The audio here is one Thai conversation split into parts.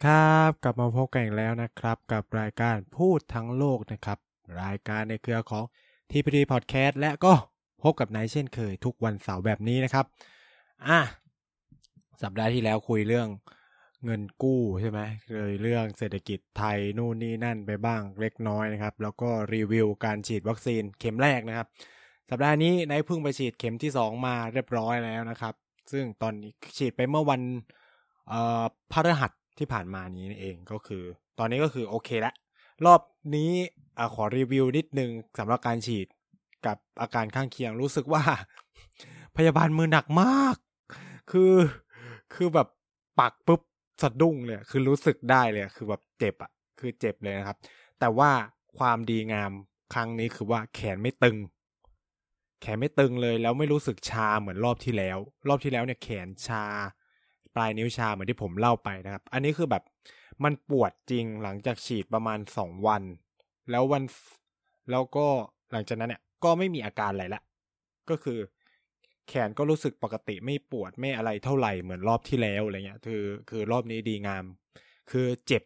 ดีครับ กลับมาพบกันอีกแล้วนะครับ กับรายการพูดทั้งโลกนะครับ รายการในเครือของทีพีดีพอดแคสต์และก็พบกับนายเช่นเคย ทุกวันเสาร์แบบนี้นะครับอะสัปดาห์ที่แล้วคุยเรื่องเงินกู้ใช่ไหมเลยเรื่องเศรษฐกิจไทยนู่นนี่นั่นไปบ้างเล็กน้อยนะครับ แล้วก็รีวิวการฉีดวัคซีนเข็มแรกนะครับ สัปดาห์นี้นายเพิ่งไปฉีดเข็มที่ 2 มาเรียบร้อยแล้วนะครับ ซึ่งตอนนี้ฉีดไปเมื่อวันเอ่อพฤหัส ที่ผ่านมานี้เองก็คือ ตอนนี้ก็คือโอเคแล้วรอบนี้อขอรีวิวนิดนึงสำหรับการฉีดกับอาการข้างเคียงรู้สึกว่า พยาบาลมือหนักมาก คือคือแบบปักปุ๊บสะดุ้งเลยคือรู้สึกได้เลยคือแบบเจ็บอะ คือเจ็บเลยนะครับ แต่ว่าความดีงามครั้งนี้คือว่าแขนไม่ตึง แขนไม่ตึงเลยแล้วไม่รู้สึกชาเหมือนรอบที่แล้ว รอบที่แล้วเนี่ยแขนชา ปลายนิ้วชาเหมือนที่ผมเล่าไปนะครับ อันนี้คือแบบมันปวดจริงหลังจากฉีดประมาณสองวัน แล้ววันแล้วก็หลังจากนั้นเนี่ยก็ไม่มีอาการอะไรละก็คือแขนก็รู้สึกปกติไม่ปวดไม่อะไรเท่าไหร่เหมือนรอบที่แล้วอะไรเงี้ย คือคือรอบนี้ดีงาม คือเจ็บ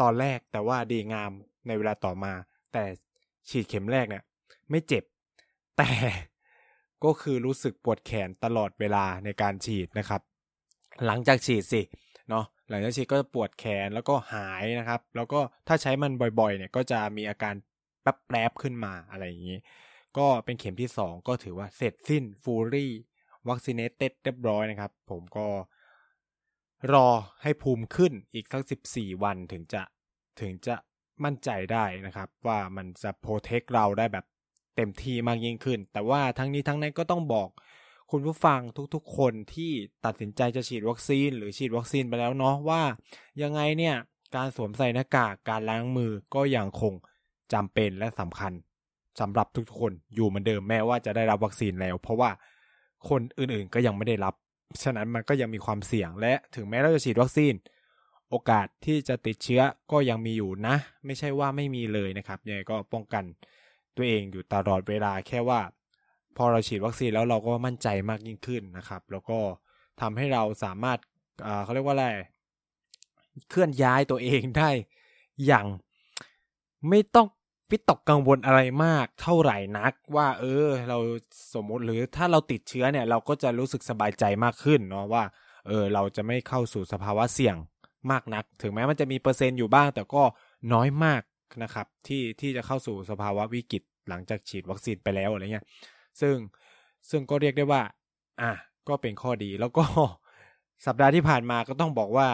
ตอนแรกแต่ว่าดีงามในเวลาต่อมา แต่ฉีดเข็มแรกเนี่ย ไม่เจ็บ แต่ก็คือรู้สึกปวดแขนตลอดเวลาในการฉีดนะครับ หลังจากฉีดสิเนาะหลังจากฉีดก็ปวดแขนแล้วก็หายนะครับ แล้วก็ถ้าใช้มันบ่อยๆเนี่ยก็จะมีอาการแป๊บแป๊ขึ้นมาอะไรอย่างนี้ ก็เป็นเข็มที่ 2 ก็ถือว่าเสร็จสิ้นฟูรี่วัคซีเนตเต็ดเรียบร้อยนะครับ ผมก็รอให้ภูมิขึ้นอีกสัก 14 วันถึงจะถึงจะมั่นใจได้นะครับ ว่ามันจะโปรเทคเราได้แบบเต็มที่มากยิ่งขึ้น แต่ว่าทั้งนี้ทั้งนั้นก็ต้องบอก คุณผู้ฟังทุกๆ คนที่ตัดสินใจจะฉีดวัคซีน หรือฉีดวัคซีนไปแล้วเนาะว่า ยังไงเนี่ยการสวมใส่หน้ากากการล้างมือก็ยังคงจำเป็นและสำคัญสำหรับทุกๆคนอยู่เหมือนเดิมแม้ว่าจะได้รับวัคซีนแล้ว เพราะว่าคนอื่นๆก็ยังไม่ได้รับ ฉะนั้นมันก็ยังมีความเสี่ยงและถึงแม้เราจะฉีดวัคซีน โอกาสที่จะติดเชื้อก็ยังมีอยู่นะ ไม่ใช่ว่าไม่มีเลยนะครับยังไงก็ป้องกันตัวเองอยู่ตลอดเวลาแค่ว่า พอเราฉีดวัคซีนแล้วเราก็มั่นใจมากยิ่งขึ้นนะครับ แล้วก็ทำให้เราสามารถเขาเรียกว่าอะไร เคลื่อนย้ายตัวเองได้อย่างไม่ต้องวิตกกังวลอะไรมากเท่าไหร่นัก ว่า เออ เราสมมติหรือถ้าเราติดเชื้อเนี่ย เราก็จะรู้สึกสบายใจมากขึ้นเนาะว่า เออ เราจะไม่เข้าสู่สภาวะเสี่ยงมากนัก ถึงแม้มันจะมีเปอร์เซ็นต์อยู่บ้าง แต่ก็น้อยมากนะครับ ที่ที่จะเข้าสู่สภาวะวิกฤตหลังจากฉีดวัคซีนไปแล้วอะไรเงี้ย ซึ่งซึ่งก็เรียกได้ว่า อะก็เป็นข้อดีแล้วก็สัปดาห์ที่ผ่านมาก็ต้องบอกว่า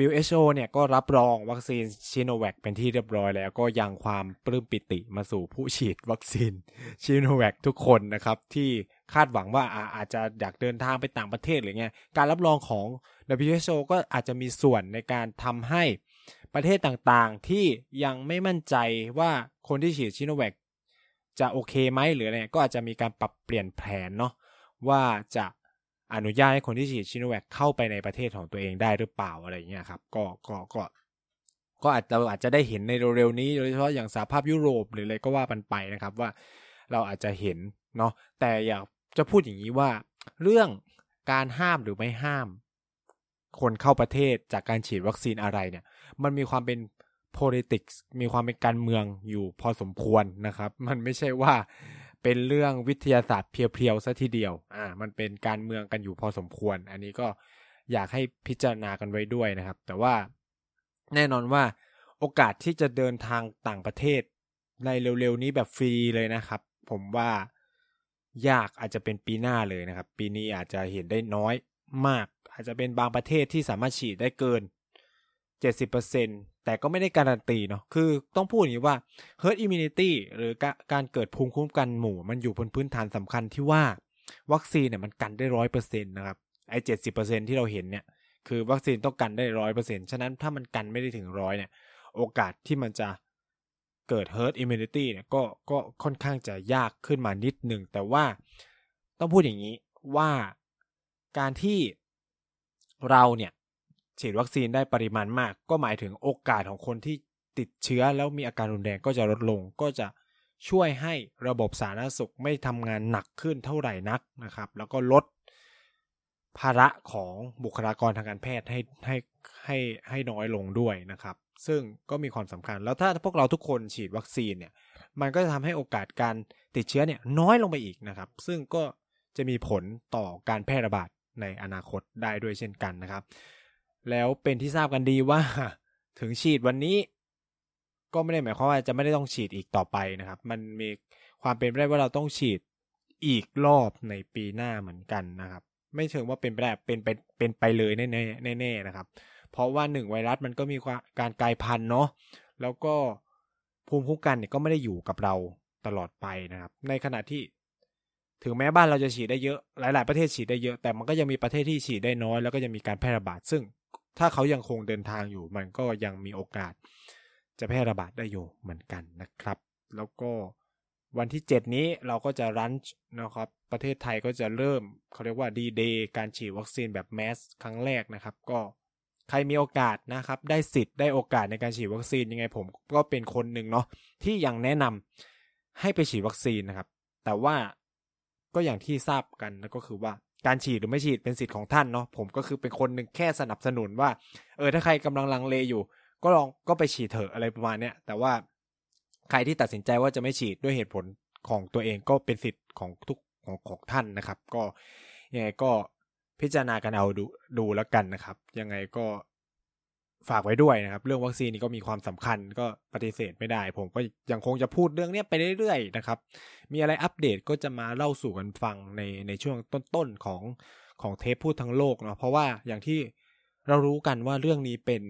WHO เนี่ยก็รับรองวัคซีนชิโนแวคเป็นที่เรียบร้อยแล้วก็ยังความปลื้มปิติมาสู่ผู้ฉีดวัคซีนชิโนแวคทุกคนนะครับ ที่คาดหวังว่าอาอาจจะอยากเดินทางไปต่างประเทศหรือไงการรับรองของ WHO ก็อาจจะมีส่วนในการทำให้ประเทศต่างๆ ที่ยังไม่มั่นใจว่าคนที่ฉีดชิโนแวค จะโอเคไหมหรืออะไรก็อาจจะมีการปรับเปลี่ยนแผนเนาะว่าจะอนุญาตให้คนที่ฉีดชิโนแวคเข้าไปในประเทศของตัวเองได้หรือเปล่าอะไรเงี้ยครับก็ก็ก็ก็อาจจะอาจจะได้เห็นในเร็วๆนี้โดยเฉพาะอย่างสหภาพยุโรปหรืออะไรก็ว่ามันไปนะครับว่าเราอาจจะเห็นเนาะแต่อยากจะพูดอย่างนี้ว่า เรื่องการห้ามหรือไม่ห้าม คนเข้าประเทศจากการฉีดวัคซีนอะไรเนี่ย มันมีความเป็น politics มีความเป็นการเมืองอยู่พอสมควรนะครับ มันไม่ใช่ว่าเป็นเรื่องวิทยาศาสตร์เพียวๆซะทีเดียว อ่า มันเป็นการเมืองกันอยู่พอสมควร อันนี้ก็อยากให้พิจารณากันไว้ด้วยนะครับ แต่ว่าแน่นอนว่าโอกาสที่จะเดินทางต่างประเทศในเร็วๆนี้แบบฟรีเลยนะครับ ผมว่ายากอาจจะเป็นปีหน้าเลยนะครับ ปีนี้อาจจะเห็นได้น้อยมาก อาจจะเป็นบางประเทศที่สามารถฉีดได้เกิน 70%แต่ก็ไม่ได้การันตีเนาะคือต้องพูดอย่างนี้ว่า herd immunity หรือการเกิดภูมิคุ้มกันหมู่ มันอยู่บนพื้นฐานสำคัญที่ว่า วัคซีนเนี่ยมันกันได้ร้อยเปอร์เซ็นต์นะครับไอ้เจ็ดสิบเปอร์เซ็นที่เราเห็นเนี่ยคือวัคซีนต้องกันได้ร้อยเปอร์เซ็นต์ฉะนั้นถ้ามันกันไม่ได้ถึงร้อยเนี่ย โอกาสที่มันจะเกิด herd immunity เนี่ยก็ก็ค่อนข้างจะยากขึ้นมานิดหนึ่ง แต่ว่าต้องพูดอย่างนี้ว่าการที่เราเนี่ย ฉีดวัคซีนได้ปริมาณมาก ก็หมายถึงโอกาสของคนที่ติดเชื้อแล้วมีอาการรุนแรงก็จะลดลง ก็จะช่วยให้ระบบสาธารณสุขไม่ทำงานหนักขึ้นเท่าไหร่นักนะครับ แล้วก็ลดภาระของบุคลากรทางการแพทย์ให้ให้ให้ให้น้อยลงด้วยนะครับ ซึ่งก็มีความสำคัญ แล้วถ้าพวกเราทุกคนฉีดวัคซีนเนี่ยมันก็จะทำให้โอกาสการติดเชื้อเนี่ยน้อยลงไปอีกนะครับ ซึ่งก็จะมีผลต่อการแพร่ระบาดในอนาคตได้ด้วยเช่นกันนะครับ แล้วเป็นที่ทราบกันดีว่า ถึงฉีดวันนี้ ก็ไม่ได้หมายความว่าจะไม่ได้ต้องฉีดอีกต่อไปนะครับ มันมีความเป็นไปได้ว่าเราต้องฉีดอีกรอบในปีหน้าเหมือนกันนะครับ ไม่เชิงว่าเป็นไปได้เป็นไปเป็นไปเลยแน่แน่แน่นะครับ เพราะว่าหนึ่งไวรัสมันก็มีการกลายพันธุ์เนาะแล้วก็ภูมิคุ้มกันเนี่ยก็ไม่ได้อยู่กับเราตลอดไปนะครับ ในขณะที่ถึงแม้บ้านเราจะฉีดได้เยอะ หลาย ๆ ประเทศฉีดได้เยอะ แต่มันก็ยังมีประเทศที่ฉีดได้น้อย แล้วก็ยังมีการแพร่ระบาด ซึ่ง ถ้าเขายังคงเดินทางอยู่ มันก็ยังมีโอกาส จะแพร่ระบาดได้อยู่เหมือนกันนะครับ แล้วก็วันที่ 7 นี้เราก็จะรันช์นะครับ ประเทศไทยก็จะเริ่มเขาเรียกว่าดีเดย์การฉีดวัคซีนแบบแมสครั้งแรกนะครับ ก็ใครมีโอกาสนะครับ ได้สิทธิ์ได้โอกาสในการฉีดวัคซีนยังไงผมก็เป็นคนหนึ่งเนาะที่ยังแนะนำให้ไปฉีดวัคซีนนะครับ แต่ว่าก็อย่างที่ทราบกันก็คือว่า การฉีดหรือไม่ฉีดเป็นสิทธิ์ของท่านเนาะผมก็คือเป็นคนหนึ่งแค่สนับสนุนว่า เออถ้าใครกำลังลังเลอยู่ ก็ลองก็ไปฉีดเถอะอะไรประมาณเนี้ยแต่ว่าใครที่ตัดสินใจว่าจะไม่ฉีดด้วยเหตุผลของตัวเองก็เป็นสิทธิ์ของทุกของของท่านนะครับ ก็ยังไงก็พิจารณากันเอาดูดูแล้วกันนะครับ ยังไงก็ ฝากไว้ด้วยนะครับ เรื่องวัคซีนนี่ก็มีความสำคัญก็ปฏิเสธไม่ได้ ผมก็ยังคงจะพูดเรื่องนี้ไปเรื่อยๆนะครับ มีอะไรอัปเดตก็จะมาเล่าสู่กันฟังในในช่วงต้นๆของของเทปพูดทั้งโลกเนาะเพราะว่าอย่างที่เรารู้กันว่าเรื่องนี้เป็น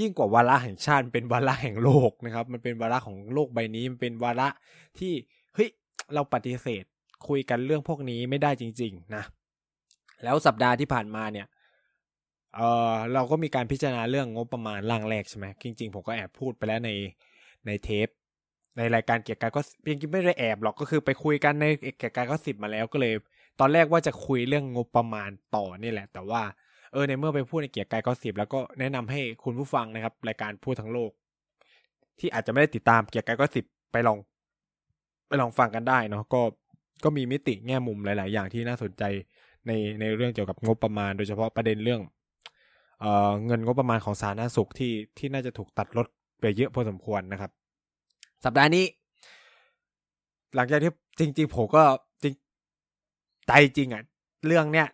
ยิ่งกว่าวาระแห่งชาติเป็นวาระแห่งโลกนะครับ มันเป็นวาระของโลกใบนี้มันเป็นวาระที่เฮ้ยเราปฏิเสธคุยกันเรื่องพวกนี้ไม่ได้จริง ๆ นะ แล้วสัปดาห์ที่ผ่านมาเนี่ย เออเราก็มีการพิจารณาเรื่องงบประมาณร่างแรกใช่ไหมจริง ๆ ผมก็แอบพูดไปแล้วในในเทป ในรายการเกี่ยวกับก็จริงๆไม่ได้แอบหรอกก็คือไปคุยกันในเกี่ยวกับก็สิบมาแล้วก็เลย ตอนแรกว่าจะคุยเรื่องงบประมาณต่อนี่แหละ แต่ว่าเออในเมื่อไปพูดในเกี่ยวกับก็สิบแล้วก็แนะนำให้คุณผู้ฟังนะครับ รายการพูดทั้งโลก ที่อาจจะไม่ได้ติดตามเกี่ยวกับก็สิบไปลอง ไปลองฟังกันได้เนาะก็ก็มีมิติแง่มุมหลาย ๆ อย่างที่น่าสนใจในในเรื่องเกี่ยวกับงบประมาณ โดยเฉพาะประเด็นเรื่อง เเงินงบประมาณของสาธารณสุขที่ที่น่าจะถูกตัดลดไปเยอะพอสมควรนะครับ สัปดาห์นี้ หลังจากที่จริง ๆ ผมก็จริงใจจริงอะ เรื่องเนี้ย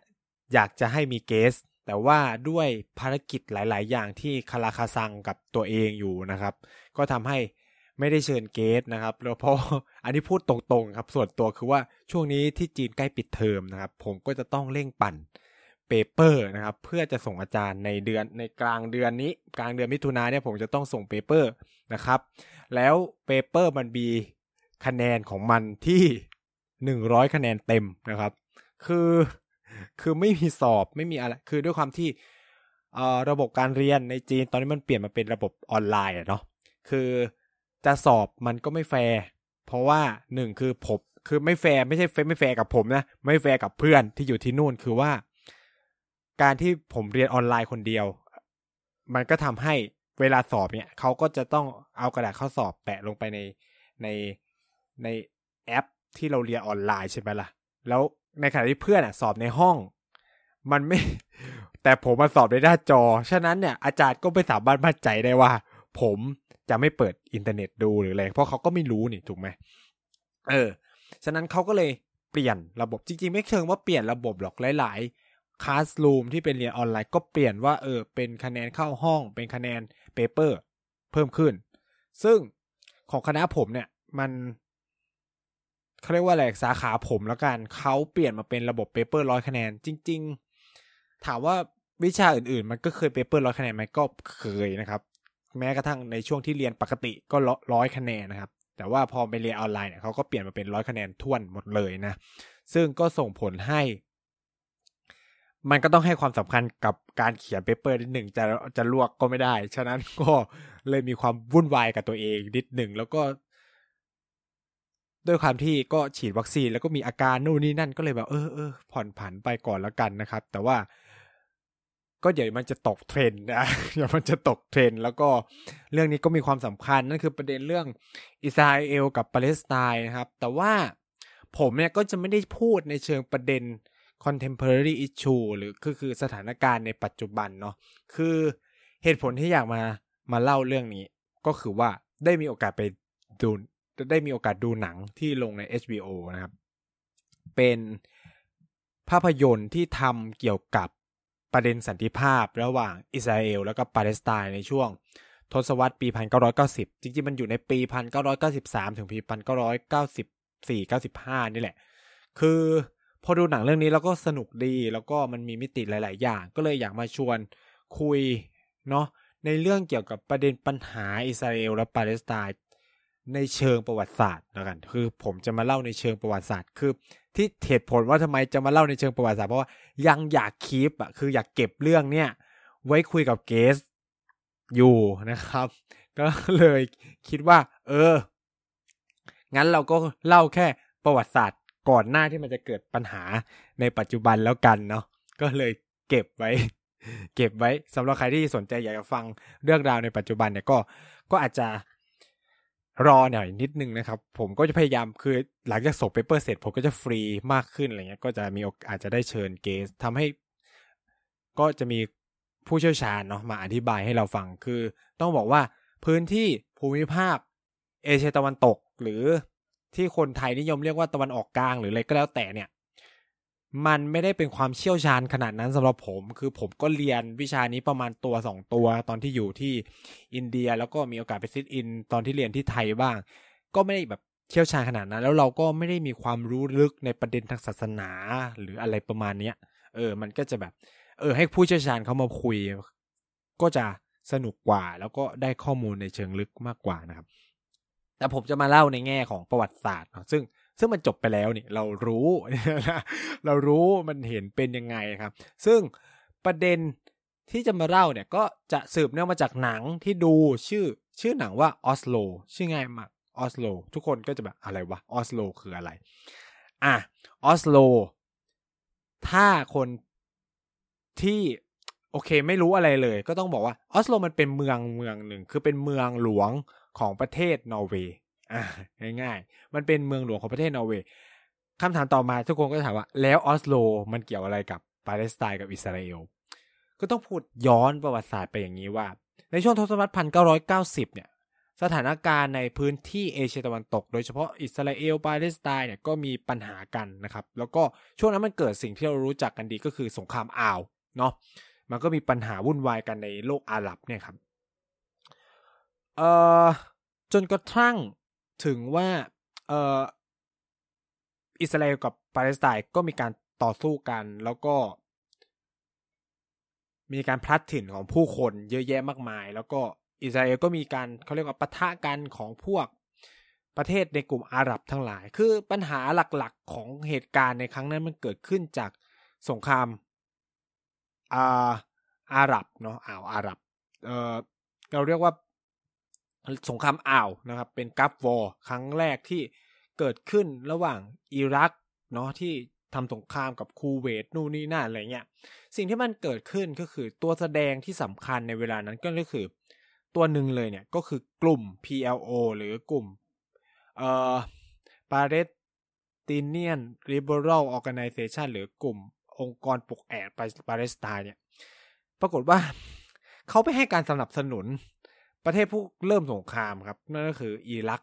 อยากจะให้มี guest แต่ว่าด้วยภารกิจหลาย ๆ อย่างที่คาราคาซังกับตัวเองอยู่นะครับ ก็ทำให้ไม่ได้เชิญ guest นะครับแล้วเพราะอันนี้พูดตรง ๆ ครับ ส่วนตัวคือว่าช่วงนี้ที่จีนใกล้ปิดเทอมนะครับ ผมก็จะต้องเร่งปั่น paper นะครับ เพื่อจะส่งอาจารย์ในเดือนในกลางเดือนนี้ กลางเดือนมิถุนาเนี่ยผมจะต้องส่ง paperนะครับ แล้ว paper มันมีคะแนนของมันที่หนึ่งร้อยคะแนนเต็มนะครับ คือคือไม่มีสอบไม่มีอะไร คือด้วยความที่ระบบการเรียนในจีนตอนนี้มันเปลี่ยนมาเป็นระบบออนไลน์เนาะคือจะสอบมันก็ไม่แฟร์เพราะว่าหนึ่งคือผมคือไม่แฟร์ไม่ใช่ไม่แฟร์กับผมนะ ไม่แฟร์กับเพื่อนที่อยู่ที่นู่นคือว่า การที่ผมเรียนออนไลน์คนเดียว มันก็ทำให้เวลาสอบเนี่ยเขาก็จะต้องเอากระดาษข้อสอบแปะลงไปในในในแอปที่เราเรียนออนไลน์ใช่ไหมล่ะ แล้วในขณะที่เพื่อนอะสอบในห้อง มันไม่ แต่ผมมาสอบในหน้าจอ ฉะนั้นเนี่ยอาจารย์ก็ไม่สามารถมั่นใจได้ว่า ผมจะไม่เปิดอินเทอร์เน็ตดูหรืออะไรเพราะเขาก็ไม่รู้นี่ถูกไหมเออ ฉะนั้นเขาก็เลยเปลี่ยนระบบจริงๆ ไม่เชิงว่าเปลี่ยนระบบหรอกหลาย classroom ที่เป็นเรียนออนไลน์ก็เปลี่ยนว่าเออเป็นคะแนนเข้าห้อง เป็นคะแนน paper เพิ่มขึ้น ซึ่งของคณะผมเนี่ยมันเขาเรียกว่าอะไรสาขาผมแล้วกันเขาเปลี่ยนมาเป็นระบบ paper ร้อยคะแนน จริง ๆ ถามว่าวิชาอื่นๆ มันก็เคย paper ร้อยคะแนนไหมก็เคยนะครับ แม้กระทั่งในช่วงที่เรียนปกติก็ร้อยคะแนนนะครับ แต่ว่าพอไปเรียนออนไลน์เนี่ยเขาก็เปลี่ยนมาเป็นร้อยคะแนนถ้วนหมดเลยนะ ซึ่งก็ส่งผลให้ มันก็ต้องให้ความสำคัญกับการเขียน paper นิดหนึ่งจะจะลวกก็ไม่ได้ ฉะนั้นก็เลยมีความวุ่นวายกับตัวเองนิดหนึ่งแล้วก็ ด้วยความที่ก็ฉีดวัคซีนแล้วก็มีอาการนู่นนี่นั่นก็เลยแบบเออเออผ่อนผันไปก่อนแล้วกันนะครับ แต่ว่า ก็เดี๋ยวมันจะตกเทรนนะเดี๋ยวมันจะตกเทรนแล้วก็เรื่องนี้ก็มีความสำคัญนั่นคือประเด็นเรื่องอิสราเอลกับปาเลสไตน์นะครับ แต่ว่าผมเนี่ยก็จะไม่ได้พูดในเชิงประเด็น contemporary issue หรือคือคือสถานการณ์ในปัจจุบันเนาะคือเหตุผลที่อยากมามาเล่าเรื่องนี้ ก็คือว่าได้มีโอกาสไปดูได้มีโอกาสดูหนังที่ลงใน HBO นะครับ เป็นภาพยนตร์ที่ทำเกี่ยวกับประเด็นสันติภาพระหว่างอิสราเอลแล้วก็ปาเลสไตน์ในช่วงทศวรรษปี 1990 จริงๆ มันอยู่ในปี 1993 ถึงปี 1994 95 นี่แหละ คือ พอดูหนังเรื่องนี้แล้วก็สนุกดีแล้วก็มันมีมิติหลาย ๆ อย่าง ก็เลยอยากมาชวนคุยเนาะในเรื่องเกี่ยวกับประเด็นปัญหาอิสราเอลและปาเลสไตน์ในเชิงประวัติศาสตร์แล้วกัน คือผมจะมาเล่าในเชิงประวัติศาสตร์ คือ ที่เหตุผลว่าทำไมจะมาเล่าในเชิงประวัติศาสตร์เพราะว่ายังอยากคีปอะคืออยากเก็บเรื่องเนี้ยไว้คุยกับเกสอยู่นะครับ ก็เลยคิดว่า เออ งั้นเราก็เล่าแค่ประวัติศาสตร์ ก่อนหน้าที่มันจะเกิดปัญหาในปัจจุบันแล้วกันเนาะก็เลยเก็บไว้ เก็บไว้สำหรับใครที่สนใจอยากจะฟังเรื่องราวในปัจจุบันเนี่ยก็ก็อาจจะรอหน่อยนิดนึงนะครับ ผมก็จะพยายามคือหลังจากส่งเปเปอร์เสร็จผมก็จะฟรีมากขึ้นอะไรเงี้ยก็จะมีอาจจะได้เชิญ guest ทำให้ก็จะมีผู้เชี่ยวชาญเนาะมาอธิบายให้เราฟังคือ ต้องบอกว่าพื้นที่ภูมิภาคเอเชียตะวันตกหรือ ที่คนไทยนิยมเรียกว่าตะวันออกกลางหรืออะไรก็แล้วแต่เนี่ย มันไม่ได้เป็นความเชี่ยวชาญขนาดนั้นสำหรับผม คือผมก็เรียนวิชานี้ประมาณตัวสองตัวตอนที่อยู่ที่อินเดียแล้วก็มีโอกาสไป sit in ตอนที่เรียนที่ไทยบ้าง ก็ไม่ได้แบบเชี่ยวชาญขนาดนั้น แล้วเราก็ไม่ได้มีความรู้ลึกในประเด็นทางศาสนาหรืออะไรประมาณเนี้ยเออ มันก็จะแบบ เออ ให้ผู้เชี่ยวชาญเขามาคุย ก็จะสนุกกว่า แล้วก็ได้ข้อมูลในเชิงลึกมากกว่านะครับ แต่ผมจะมาเล่าในแง่ของประวัติศาสตร์เนาะซึ่งซึ่งมันจบไปแล้วนี่เรารู้เรารู้มันเห็นเป็นยังไงครับ ซึ่งประเด็นที่จะมาเล่าเนี่ยก็จะสืบเนื่องมาจากหนังที่ดูชื่อชื่อหนังว่าออสโลชื่อง่ายมากออสโลทุกคนก็จะแบบอะไรวะออสโลคืออะไร อะออสโลถ้าคนที่โอเคไม่รู้อะไรเลย ก็ต้องบอกว่าออสโลมันเป็นเมืองเมืองหนึ่งคือเป็นเมืองหลวง ของประเทศนอร์เวย์อ่าง่ายๆ มันเป็นเมืองหลวงของประเทศนอร์เวย์คำถามต่อมาทุกคนก็ถามว่า แล้วออสโลมันเกี่ยวอะไรกับปาเลสไตน์กับอิสราเอล ก็ต้องพูดย้อนประวัติศาสตร์ไปอย่างนี้ว่า ในช่วงทศวรรษพันเก้าร้อยเก้าสิบเนี่ย สถานการณ์ในพื้นที่เอเชียตะวันตก โดยเฉพาะอิสราเอลปาเลสไตน์เนี่ยก็มีปัญหากันนะครับ แล้วก็ช่วงนั้นมันเกิดสิ่งที่เรารู้จักกันดีก็คือสงครามอ่าวเนาะ มันก็มีปัญหาวุ่นวายกันในโลกอาหรับเนี่ยครับ เอ่อจนกระทั่งถึงว่าเอ่ออิสราเอลกับปาเลสไตน์ก็มีการต่อสู้กันแล้วก็ มีการพลัดถิ่นของผู้คนเยอะแยะมากมาย แล้วก็อิสราเอลก็มีการเขาเรียกว่าปะทะกันของพวกประเทศในกลุ่มอาหรับทั้งหลาย คือปัญหาหลักๆของเหตุการณ์ในครั้งนั้นมันเกิดขึ้นจากสงครามอาอาหรับเนาะอ่าวอาหรับเออเราเรียกว่า สงครามอ่าวนะครับ เป็นกัฟวอร์ครั้งแรกที่เกิดขึ้นระหว่างอิรักเนาะที่ทำสงครามกับคูเวตนู่นนี่นั่นอะไรเงี้ย สิ่งที่มันเกิดขึ้นก็คือตัวแสดงที่สำคัญในเวลานั้นก็คือ ตัวหนึ่งเลยเนี่ยก็คือกลุ่ม PLO หรือกลุ่มเอ่อ Palestinian Liberal Organization หรือกลุ่มองค์กรปกแอดปาเลสไตน์เนี่ย ปรากฏว่าเขาไปให้การสนับสนุน ประเทศผู้เริ่มสงครามครับ นั่นก็คืออิรัก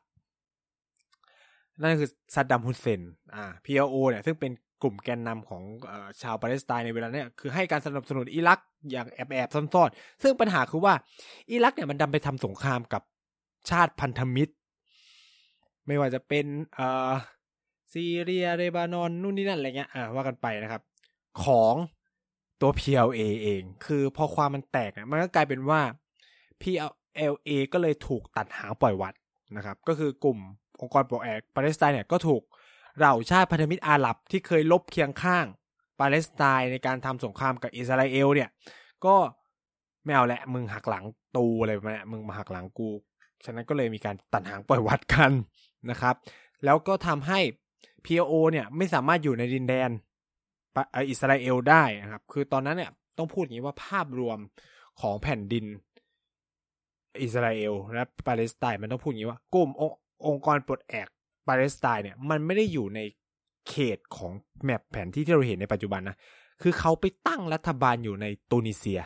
นั่นคือซัดดัม ฮุสเซน อ่า PLO เนี่ยซึ่งเป็นกลุ่มแกนนำของอชาวปาเลสไตน์ในเวลาเนี้ยคือให้การสนับสนุนอิรักอย่างแอบแอบซ่อนๆ ซึ่งปัญหาคือว่าอิรักเนี่ยมันดำไปทำสงครามกับชาติพันธมิตร ไม่ว่าจะเป็นเอ่าซีเรียเรบานอนนู่นนี่นั่นอะไรเงี้ยอ่าว่ากันไปนะครับ ของตัว PLA เอง คือพอความมันแตกมันก็กลายเป็นว่า PL LA ก็เลยถูกตัดหางปล่อยวัดนะครับ ก็คือกลุ่มองค์กรปกแอกปาเลสไตน์เนี่ยก็ถูกเหล่าชาติพันธมิตรอาหรับที่เคยลบเคียงข้างปาเลสไตน์ในการทำสงครามกับอิสราเอลเนี่ย ก็ไม่เอาแหละมึงหักหลังตูอะไรประมาณนี้มึงมาหักหลังกู ฉะนั้นก็เลยมีการตัดหางปล่อยวัดกันนะครับ แล้วก็ทำให้ PLO เนี่ยไม่สามารถอยู่ในดินแดนอิสราเอลได้นะครับ คือตอนนั้นเนี่ยต้องพูดอย่างนี้ว่าภาพรวมของแผ่นดิน อิสราเอลและปาเลสไตน์มันต้องพูดอย่างนี้ว่ากลุ่มองค์กรปลดแอกปาเลสไตน์เนี่ยมันไม่ได้อยู่ในเขตของแมปแผนที่ที่เราเห็นในปัจจุบันนะคือเขาไปตั้งรัฐบาลอยู่ในตูนิเซีย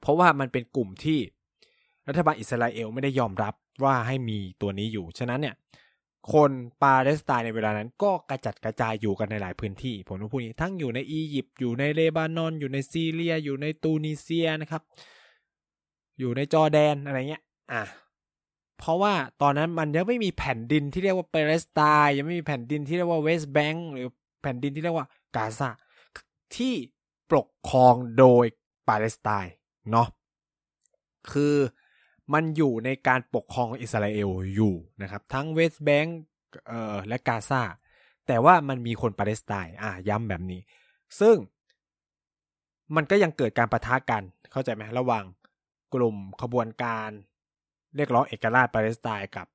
เพราะว่ามันเป็นกลุ่มที่รัฐบาลอิสราเอลไม่ได้ยอมรับว่าให้มีตัวนี้อยู่ ฉะนั้นเนี่ยคนปาเลสไตน์ในเวลานั้นก็กระจัดกระจายอยู่กันในหลายพื้นที่ ผมต้องพูดนี้ทั้งอยู่ในอียิปต์อยู่ในเลบานอน อยู่ในซีเรีย อยู่ในตูนิเซียนะครับ อยู่ในจอร์แดนอะไรเงี้ย อะ เพราะว่าตอนนั้นมันยังไม่มีแผ่นดินที่เรียกว่าปาเลสไตน์ยังไม่มีแผ่นดินที่เรียกว่าเวสต์แบงก์หรือแผ่นดินที่เรียกว่ากาซาที่ปกครองโดยปาเลสไตน์เนาะคือมันอยู่ในการปกครองอิสราเอลอยู่นะครับ ทั้งเวสต์แบงก์เอ่อและกาซาแต่ว่ามันมีคนปาเลสไตน์อะย้ำแบบนี้ ซึ่งมันก็ยังเกิดการปะทะกันเข้าใจไหมระหว่าง กลุ่มขบวนการเรียกร้องเอกราชปาเลสไตน์กับ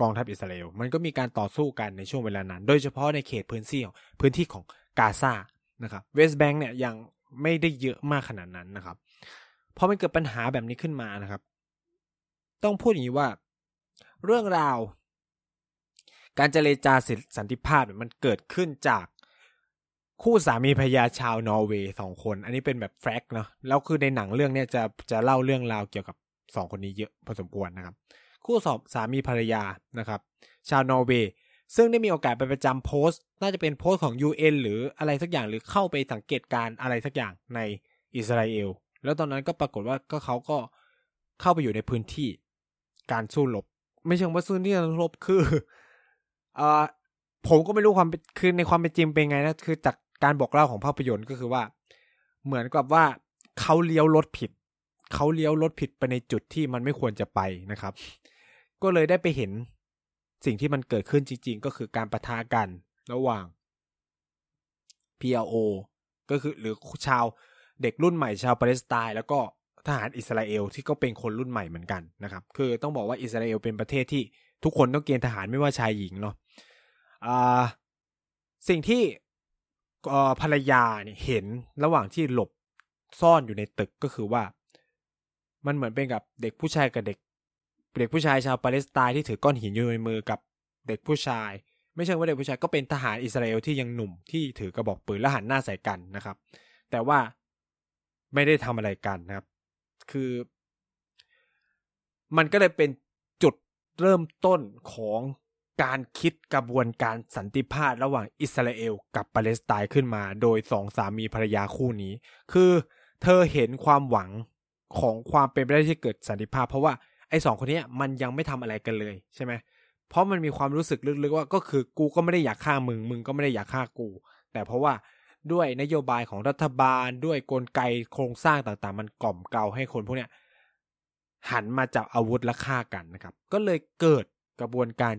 กองทัพอิสราเอลมันก็มีการต่อสู้กันในช่วงเวลานั้น โดยเฉพาะในเขตพื้นที่พื้นที่ของกาซานะครับเวสต์แบงค์เนี่ยยังไม่ได้เยอะมากขนาดนั้นนะครับพอมันเกิดปัญหาแบบนี้ขึ้นมานะครับ ต้องพูดอย่างนี้ว่าเรื่องราว การเจรจาสันติภาพมันเกิดขึ้นจาก คู่สามีภรรยาชาวนอร์เวย์สองคน อันนี้เป็นแบบ fact เนาะแล้วคือในหนังเรื่องนี้จะจะเล่าเรื่องราวเกี่ยวกับสองคนนี้เยอะพอสมควรนะครับ คู่สองสามีภรรยานะครับ ชาวนอร์เวย์ซึ่งได้มีโอกาสไปประจำโพสต์ น่าจะเป็นโพสต์ของ UN หรืออะไรสักอย่างหรือเข้าไปสังเกตการอะไรสักอย่างในอิสราเอลแล้วตอนนั้นก็ปรากฏว่าก็เขาก็เข้าไปอยู่ในพื้นที่การสู้รบไม่ใช่ว่าสู้ที่การรบคืออ่าผมก็ไม่รู้ความคือในความเป็นจริงเป็นไงนะคือจาก การบอกเล่าของภาพยนตร์ก็คือว่า เหมือนกับว่าเขาเลี้ยวรถผิด เขาเลี้ยวรถผิดไปในจุดที่มันไม่ควรจะไปนะครับ ก็เลยได้ไปเห็นสิ่งที่มันเกิดขึ้นจริง ๆ ก็คือการประทะกันระหว่าง PLO ก็คือหรือชาวเด็กรุ่นใหม่ชาวปาเลสไตน์แล้วก็ทหารอิสราเอลที่ก็เป็นคนรุ่นใหม่เหมือนกันนะครับ คือต้องบอกว่าอิสราเอลเป็นประเทศที่ทุกคนต้องเกณฑ์ทหารไม่ว่าชายหญิงเนาะสิ่งที่ ภรรยาเนี่ยเห็นระหว่างที่หลบซ่อนอยู่ในตึกก็คือว่า มันเหมือนเป็นกับเด็กผู้ชายกับเด็ก เด็กผู้ชายชาวปาเลสไตน์ที่ถือก้อนหินอยู่ในมือกับเด็กผู้ชาย ไม่ใช่ว่าเด็กผู้ชายก็เป็นทหารอิสราเอลที่ยังหนุ่มที่ถือกระบอกปืนและหันหน้าใส่กันนะครับ แต่ว่าไม่ได้ทำอะไรกันนะครับ คือ มันก็เลยเป็นจุดเริ่มต้นของ การคิดกระบวนการสันติภาพระหว่างอิสราเอลกับปาเลสไตน์ขึ้นมา โดยสองสามีภรรยาคู่นี้ คือเธอเห็นความหวังของความเป็นไปได้ที่เกิดสันติภาพ เพราะว่าไอ้สองคนนี้มันยังไม่ทำอะไรกันเลยใช่ไหมเพราะมันมีความรู้สึกลึกๆว่าก็คือกูก็ไม่ได้อยากฆ่ามึงมึงก็ไม่ได้อยากฆ่ากู แต่เพราะว่าด้วยนโยบายของรัฐบาลด้วยกลไกโครงสร้างต่างๆ มันกล่อมเกลาให้คนพวกเนี้ยหันมาจับอาวุธและฆ่ากันนะครับ ก็เลยเกิดกระบวนการ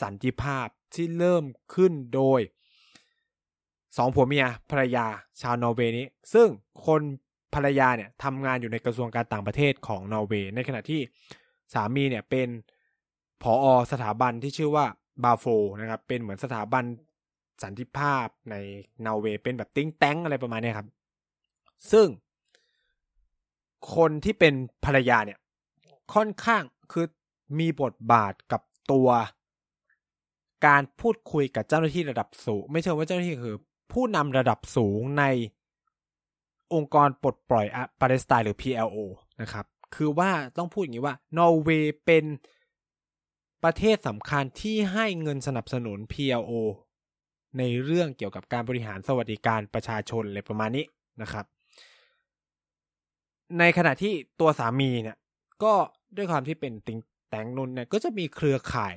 สันติภาพที่เริ่มขึ้นโดยสองผัวเมียภรรยาชาวนอร์เวย์นี้ ซึ่งคนภรรยาเนี่ยทำงานอยู่ในกระทรวงการต่างประเทศของนอร์เวย์ในขณะที่สามีเนี่ยเป็นผอ. สถาบันที่ชื่อว่าฟาโฟนะครับเป็นเหมือนสถาบันสันติภาพในนอร์เวย์เป็นแบบ think tank อะไรประมาณนี้ครับ ซึ่ง คนที่เป็นภรรยาเนี่ยค่อนข้างคือมีบทบาทกับตัว การพูดคุยกับเจ้าหน้าที่ระดับสูง ไม่ใช่ว่าเจ้าหน้าที่คือ ผู้นำระดับสูงในองค์กรปลดปล่อยปาเลสไตน์หรือ PLO นะครับ คือว่าต้องพูดอย่างนี้ว่านอร์เวย์เป็นประเทศสำคัญที่ให้เงินสนับสนุน PLO ในเรื่องเกี่ยวกับการบริหารสวัสดิการประชาชนอะไรประมาณนี้นะครับ ในขณะที่ตัวสามีเนี่ยก็ด้วยความที่เป็นติงแต่งนุนเนี่ยก็จะมีเครือข่าย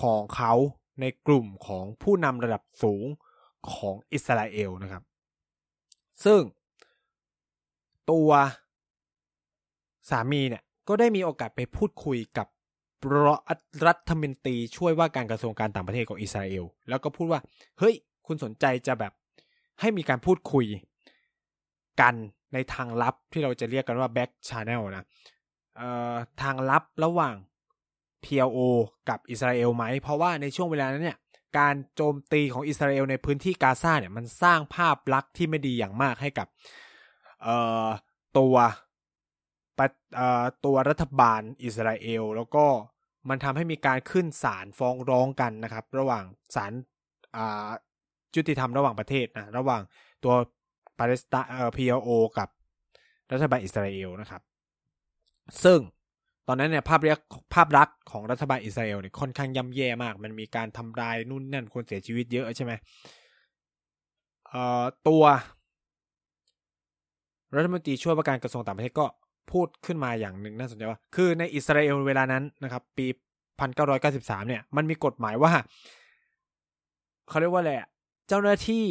ของเขาในกลุ่มของผู้นำระดับสูงของอิสราเอลนะครับ ซึ่งตัวสามีเนี่ยก็ได้มีโอกาสไปพูดคุยกับรัฐมนตรีช่วยว่าการกระทรวงการต่างประเทศของอิสราเอล แล้วก็พูดว่า เฮ้ย คุณสนใจจะแบบให้มีการพูดคุยกันในทางลับที่เราจะเรียกกันว่า back channel นะทางลับระหว่าง PLO กับอิสราเอลไหม เพราะว่าในช่วงเวลานั้นเนี่ยการโจมตีของอิสราเอลในพื้นที่กาซาเนี่ยมันสร้างภาพลักษณ์ที่ไม่ดีอย่างมากให้กับตัวตัวรัฐบาลอิสราเอล แล้วก็มันทำให้มีการขึ้นศาลฟ้องร้องกันนะครับ ระหว่างศาลยุติธรรมระหว่างประเทศนะระหว่างตัวปาเลสไตน์เอ่อ PLO กับรัฐบาลอิสราเอลนะครับ ซึ่ง ตอนนั้นเนี่ยภาพเรียกภาพลักษณ์ของรัฐบาลอิสราเอลเนี่ยค่อนข้างย่ำแย่มาก มันมีการทำลายนู่นนั่นคนเสียชีวิตเยอะใช่ไหมเอ่อตัวรัฐมนตรีช่วยว่าการกระทรวงต่างประเทศก็พูดขึ้นมาอย่างหนึ่งน่าสนใจว่า คือในอิสราเอลเวลานั้นนะครับ ปี 1993 เนี่ย มันมีกฎหมายว่าเขาเรียกว่าอะไรเจ้าหน้าที่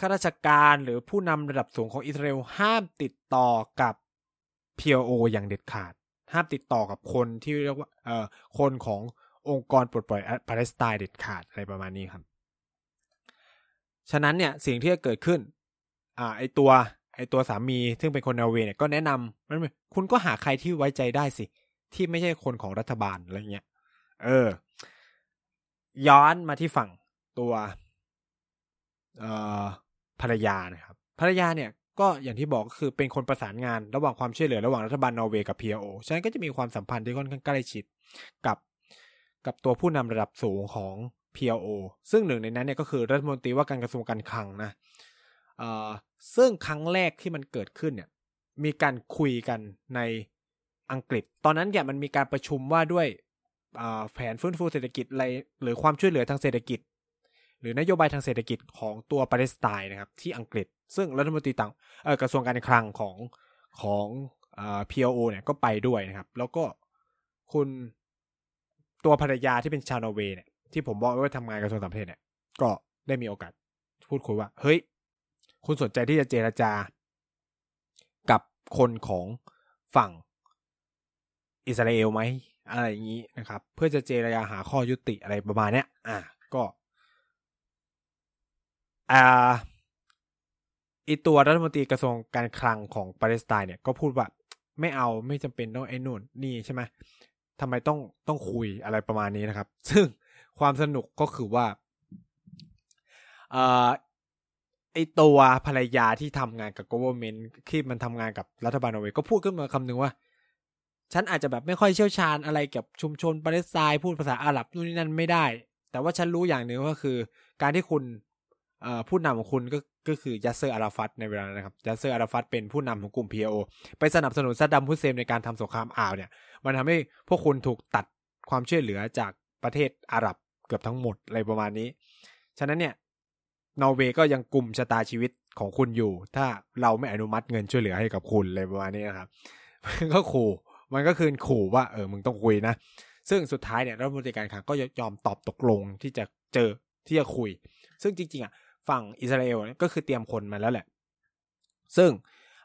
ข้าราชการหรือผู้นำระดับสูงของอิสราเอลห้ามติดต่อกับ PLO อย่างเด็ดขาด ห้ามติดต่อกับคนที่เรียกว่าเอ่อคนขององค์กรปลดปล่อยปาเลสไตน์เด็ดขาดอะไรประมาณนี้ครับ ฉะนั้นเนี่ยสิ่งที่จะเกิดขึ้นอ่าไอตัวไอตัวสามีซึ่งเป็นคนนอร์เวย์เนี่ยก็แนะนำมันคุณก็หาใครที่ไว้ใจได้สิ ที่ไม่ใช่คนของรัฐบาลอะไรเงี้ยเออ ย้อนมาที่ฝั่งตัวเอ่อภรรยานะครับภรรยาเนี่ย ก็อย่างที่บอกก็คือเป็นคนประสานงานระหว่างความช่วยเหลือระหว่างรัฐบาลนอร์เวย์กับ PLO ฉะนั้นก็จะมีความสัมพันธ์ที่ค่อนข้างใกล้ชิดกับกับตัวผู้นำระดับสูงของ PLO ซึ่งหนึ่งในนั้นเนี่ยก็คือรัฐมนตรีว่าการกระทรวงการคลังนะเอ่อซึ่งครั้งแรกที่มันเกิดขึ้นเนี่ยมีการคุยกันในอังกฤษ ตอนนั้นเนี่ยมันมีการประชุมว่าด้วยแผนฟื้นฟูเศรษฐกิจอะไรหรือความช่วยเหลือทางเศรษฐกิจ หรือนโยบายทางเศรษฐกิจของตัวปาเลสไตน์นะครับที่อังกฤษ ซึ่งรัฐมนตรีต่างเออกระทรวงการคลังของของอ่า PLO เนี่ยก็ไปด้วยนะครับ แล้วก็คุณตัวภรรยาที่เป็นชาวนอร์เวย์เนี่ยที่ผมบอกว่าทำงานกระทรวงต่างประเทศเนี่ย ก็ได้มีโอกาสพูดคุยว่า เฮ้ย คุณสนใจที่จะเจรจา กับคนของฝั่งอิสราเอลไหมอะไรอย่างนี้นะครับ เพื่อจะเจรจาหาข้อยุติอะไรประมาณเนี้ย อะก็ อ่า อีตัวรัฐมนตรีกระทรวงการคลังของปาเลสไตน์เนี่ยก็พูดว่าไม่เอาไม่จำเป็นต้องไอ้นู่นนี่ใช่ไหมทำไมต้องต้องคุยอะไรประมาณนี้นะครับ ซึ่งความสนุกก็คือว่าอไอตัวภรรยาที่ทำงานกับ government ที่มันทำงานกับรัฐบาลนอร์เวย์ก็พูดขึ้นมาคำหนึ่งว่า ฉันอาจจะแบบไม่ค่อยเชี่ยวชาญอะไรกับชุมชนปาเลสไตน์พูดภาษาอาหรับนู่นนี่นั่นไม่ได้ แต่ว่าฉันรู้อย่างหนึ่งก็คือ การที่คุณ ผู้นำของคุณก็ก็คือยัสเซอร์อาราฟัตในเวลานั้นนะครับยัสเซอร์อาราฟัตเป็นผู้นำของกลุ่ม PLO ไปสนับสนุนซัดดัมฮุสเซนในการทำสงครามอ่าวเนี่ย มันทำให้พวกคุณถูกตัดความช่วยเหลือจากประเทศอาหรับเกือบทั้งหมดอะไรประมาณนี้ ฉะนั้นเนี่ยนอร์เวย์ก็ยังกลุ่มชะตาชีวิตของคุณอยู่ ถ้าเราไม่อนุมัติเงินช่วยเหลือให้กับคุณอะไรประมาณนี้นะครับมันก็ขู่มันก็คือขู่ว่าเออมึงต้องคุยนะ ซึ่งสุดท้ายเนี่ยรัฐมนตรีการคลังก็ยอมตอบตกลงที่จะเจอที่จะคุย ซึ่งจริงๆอะ ฝั่งอิสราเอลก็คือเตรียมคนมาแล้วแหละ ซึ่ง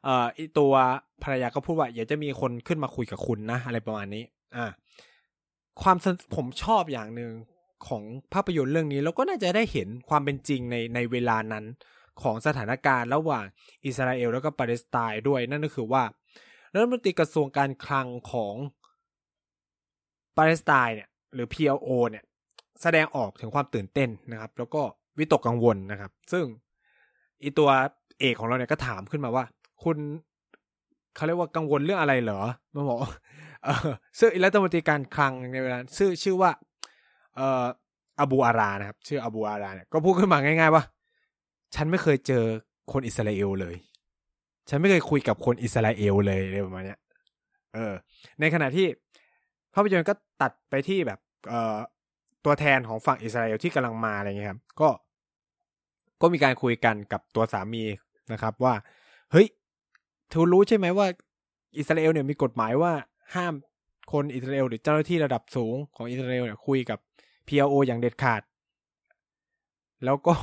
เอ่อตัวภรรยาก็พูดว่าอยาจะมีคนขึ้นมาคุยกับคุณนะ อะไรประมาณนี้ อ่า ความผมชอบอย่างหนึ่งของภาพยนตร์เรื่องนี้แล้วก็น่าจะได้เห็นความเป็นจริงในในเวลานั้นของสถานการณ์ระหว่างอิสราเอลแล้วก็ปาเลสไตน์ด้วยนั่นก็คือว่ารัฐมนตรีกระทรวงการคลังของปาเลสไตน์เนี่ยหรือ PLO เนี่ยแสดงออกถึงความตื่นเต้นนะครับ แล้วก็ วิตกกังวลนะครับ ซึ่งอีตัวเอกของเราเนี่ยก็ถามขึ้นมาว่า คุณเขาเรียกว่ากังวลเรื่องอะไรเหรอมาบอกเออซึ่งรัฐมนตรีการคลังในเวลาชื่อชื่อว่า เอ่ออบูอารานะครับ ชื่ออบูอาราเนี่ยก็พูดขึ้นมาง่าย ๆ ว่า ฉันไม่เคยเจอคนอิสราเอลเลย ฉันไม่เคยคุยกับคนอิสราเอลเลยอะไรประมาณเนี้ยเออ ในขณะที่ภาพยนตร์ก็ตัดไปที่แบบ เอ่อ ตัวแทนของฝั่งอิสราเอลที่กำลังมาอะไรเงี้ยครับ ก็ก็มีการคุยกันกับตัวสามีนะครับ ว่า เฮ้ยเธอรู้ใช่ไหมว่า อิสราเอลเนี่ยมีกฎหมายว่าห้ามคนอิสราเอลหรือเจ้าหน้าที่ระดับสูงของอิสราเอลเนี่ยคุยกับ PLO อย่างเด็ดขาด แล้วก็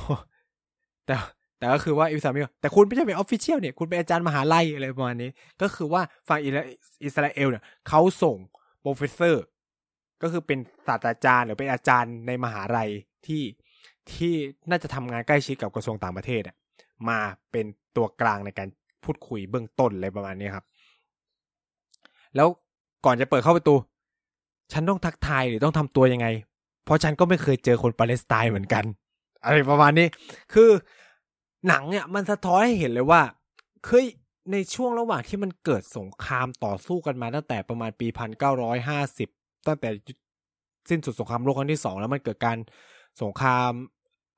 แต่แต่ก็คือว่าอิสราเอลแต่คุณไม่ใช่เป็น official เนี่ยคุณเป็นอาจารย์มหาลัยอะไรประมาณนี้ ก็คือว่าฝั่งอิสราเอลเนี่ยเขาส่ง professor ก็คือเป็นศาสตราจารย์หรือเป็นอาจารย์ในมหาลัยที่ที่น่าจะทำงานใกล้ชิดกับกระทรวงต่างประเทศมาเป็นตัวกลางในการพูดคุยเบื้องต้นอะไรประมาณนี้ครับ แล้วก่อนจะเปิดเข้าประตู ฉันต้องทักทายหรือต้องทำตัวยังไง เพราะฉันก็ไม่เคยเจอคนปาเลสไตน์เหมือนกัน อะไรประมาณนี้ คือหนังเนี่ยมันสะท้อนให้เห็นเลยว่าเคยในช่วงระหว่างที่มันเกิดสงครามต่อสู้กันมาตั้งแต่ประมาณปีพันเก้าร้อยห้าสิบ ตั้งแต่สิ้นสุดสงครามโลกครั้งที่สองแล้วมันเกิดการสงคราม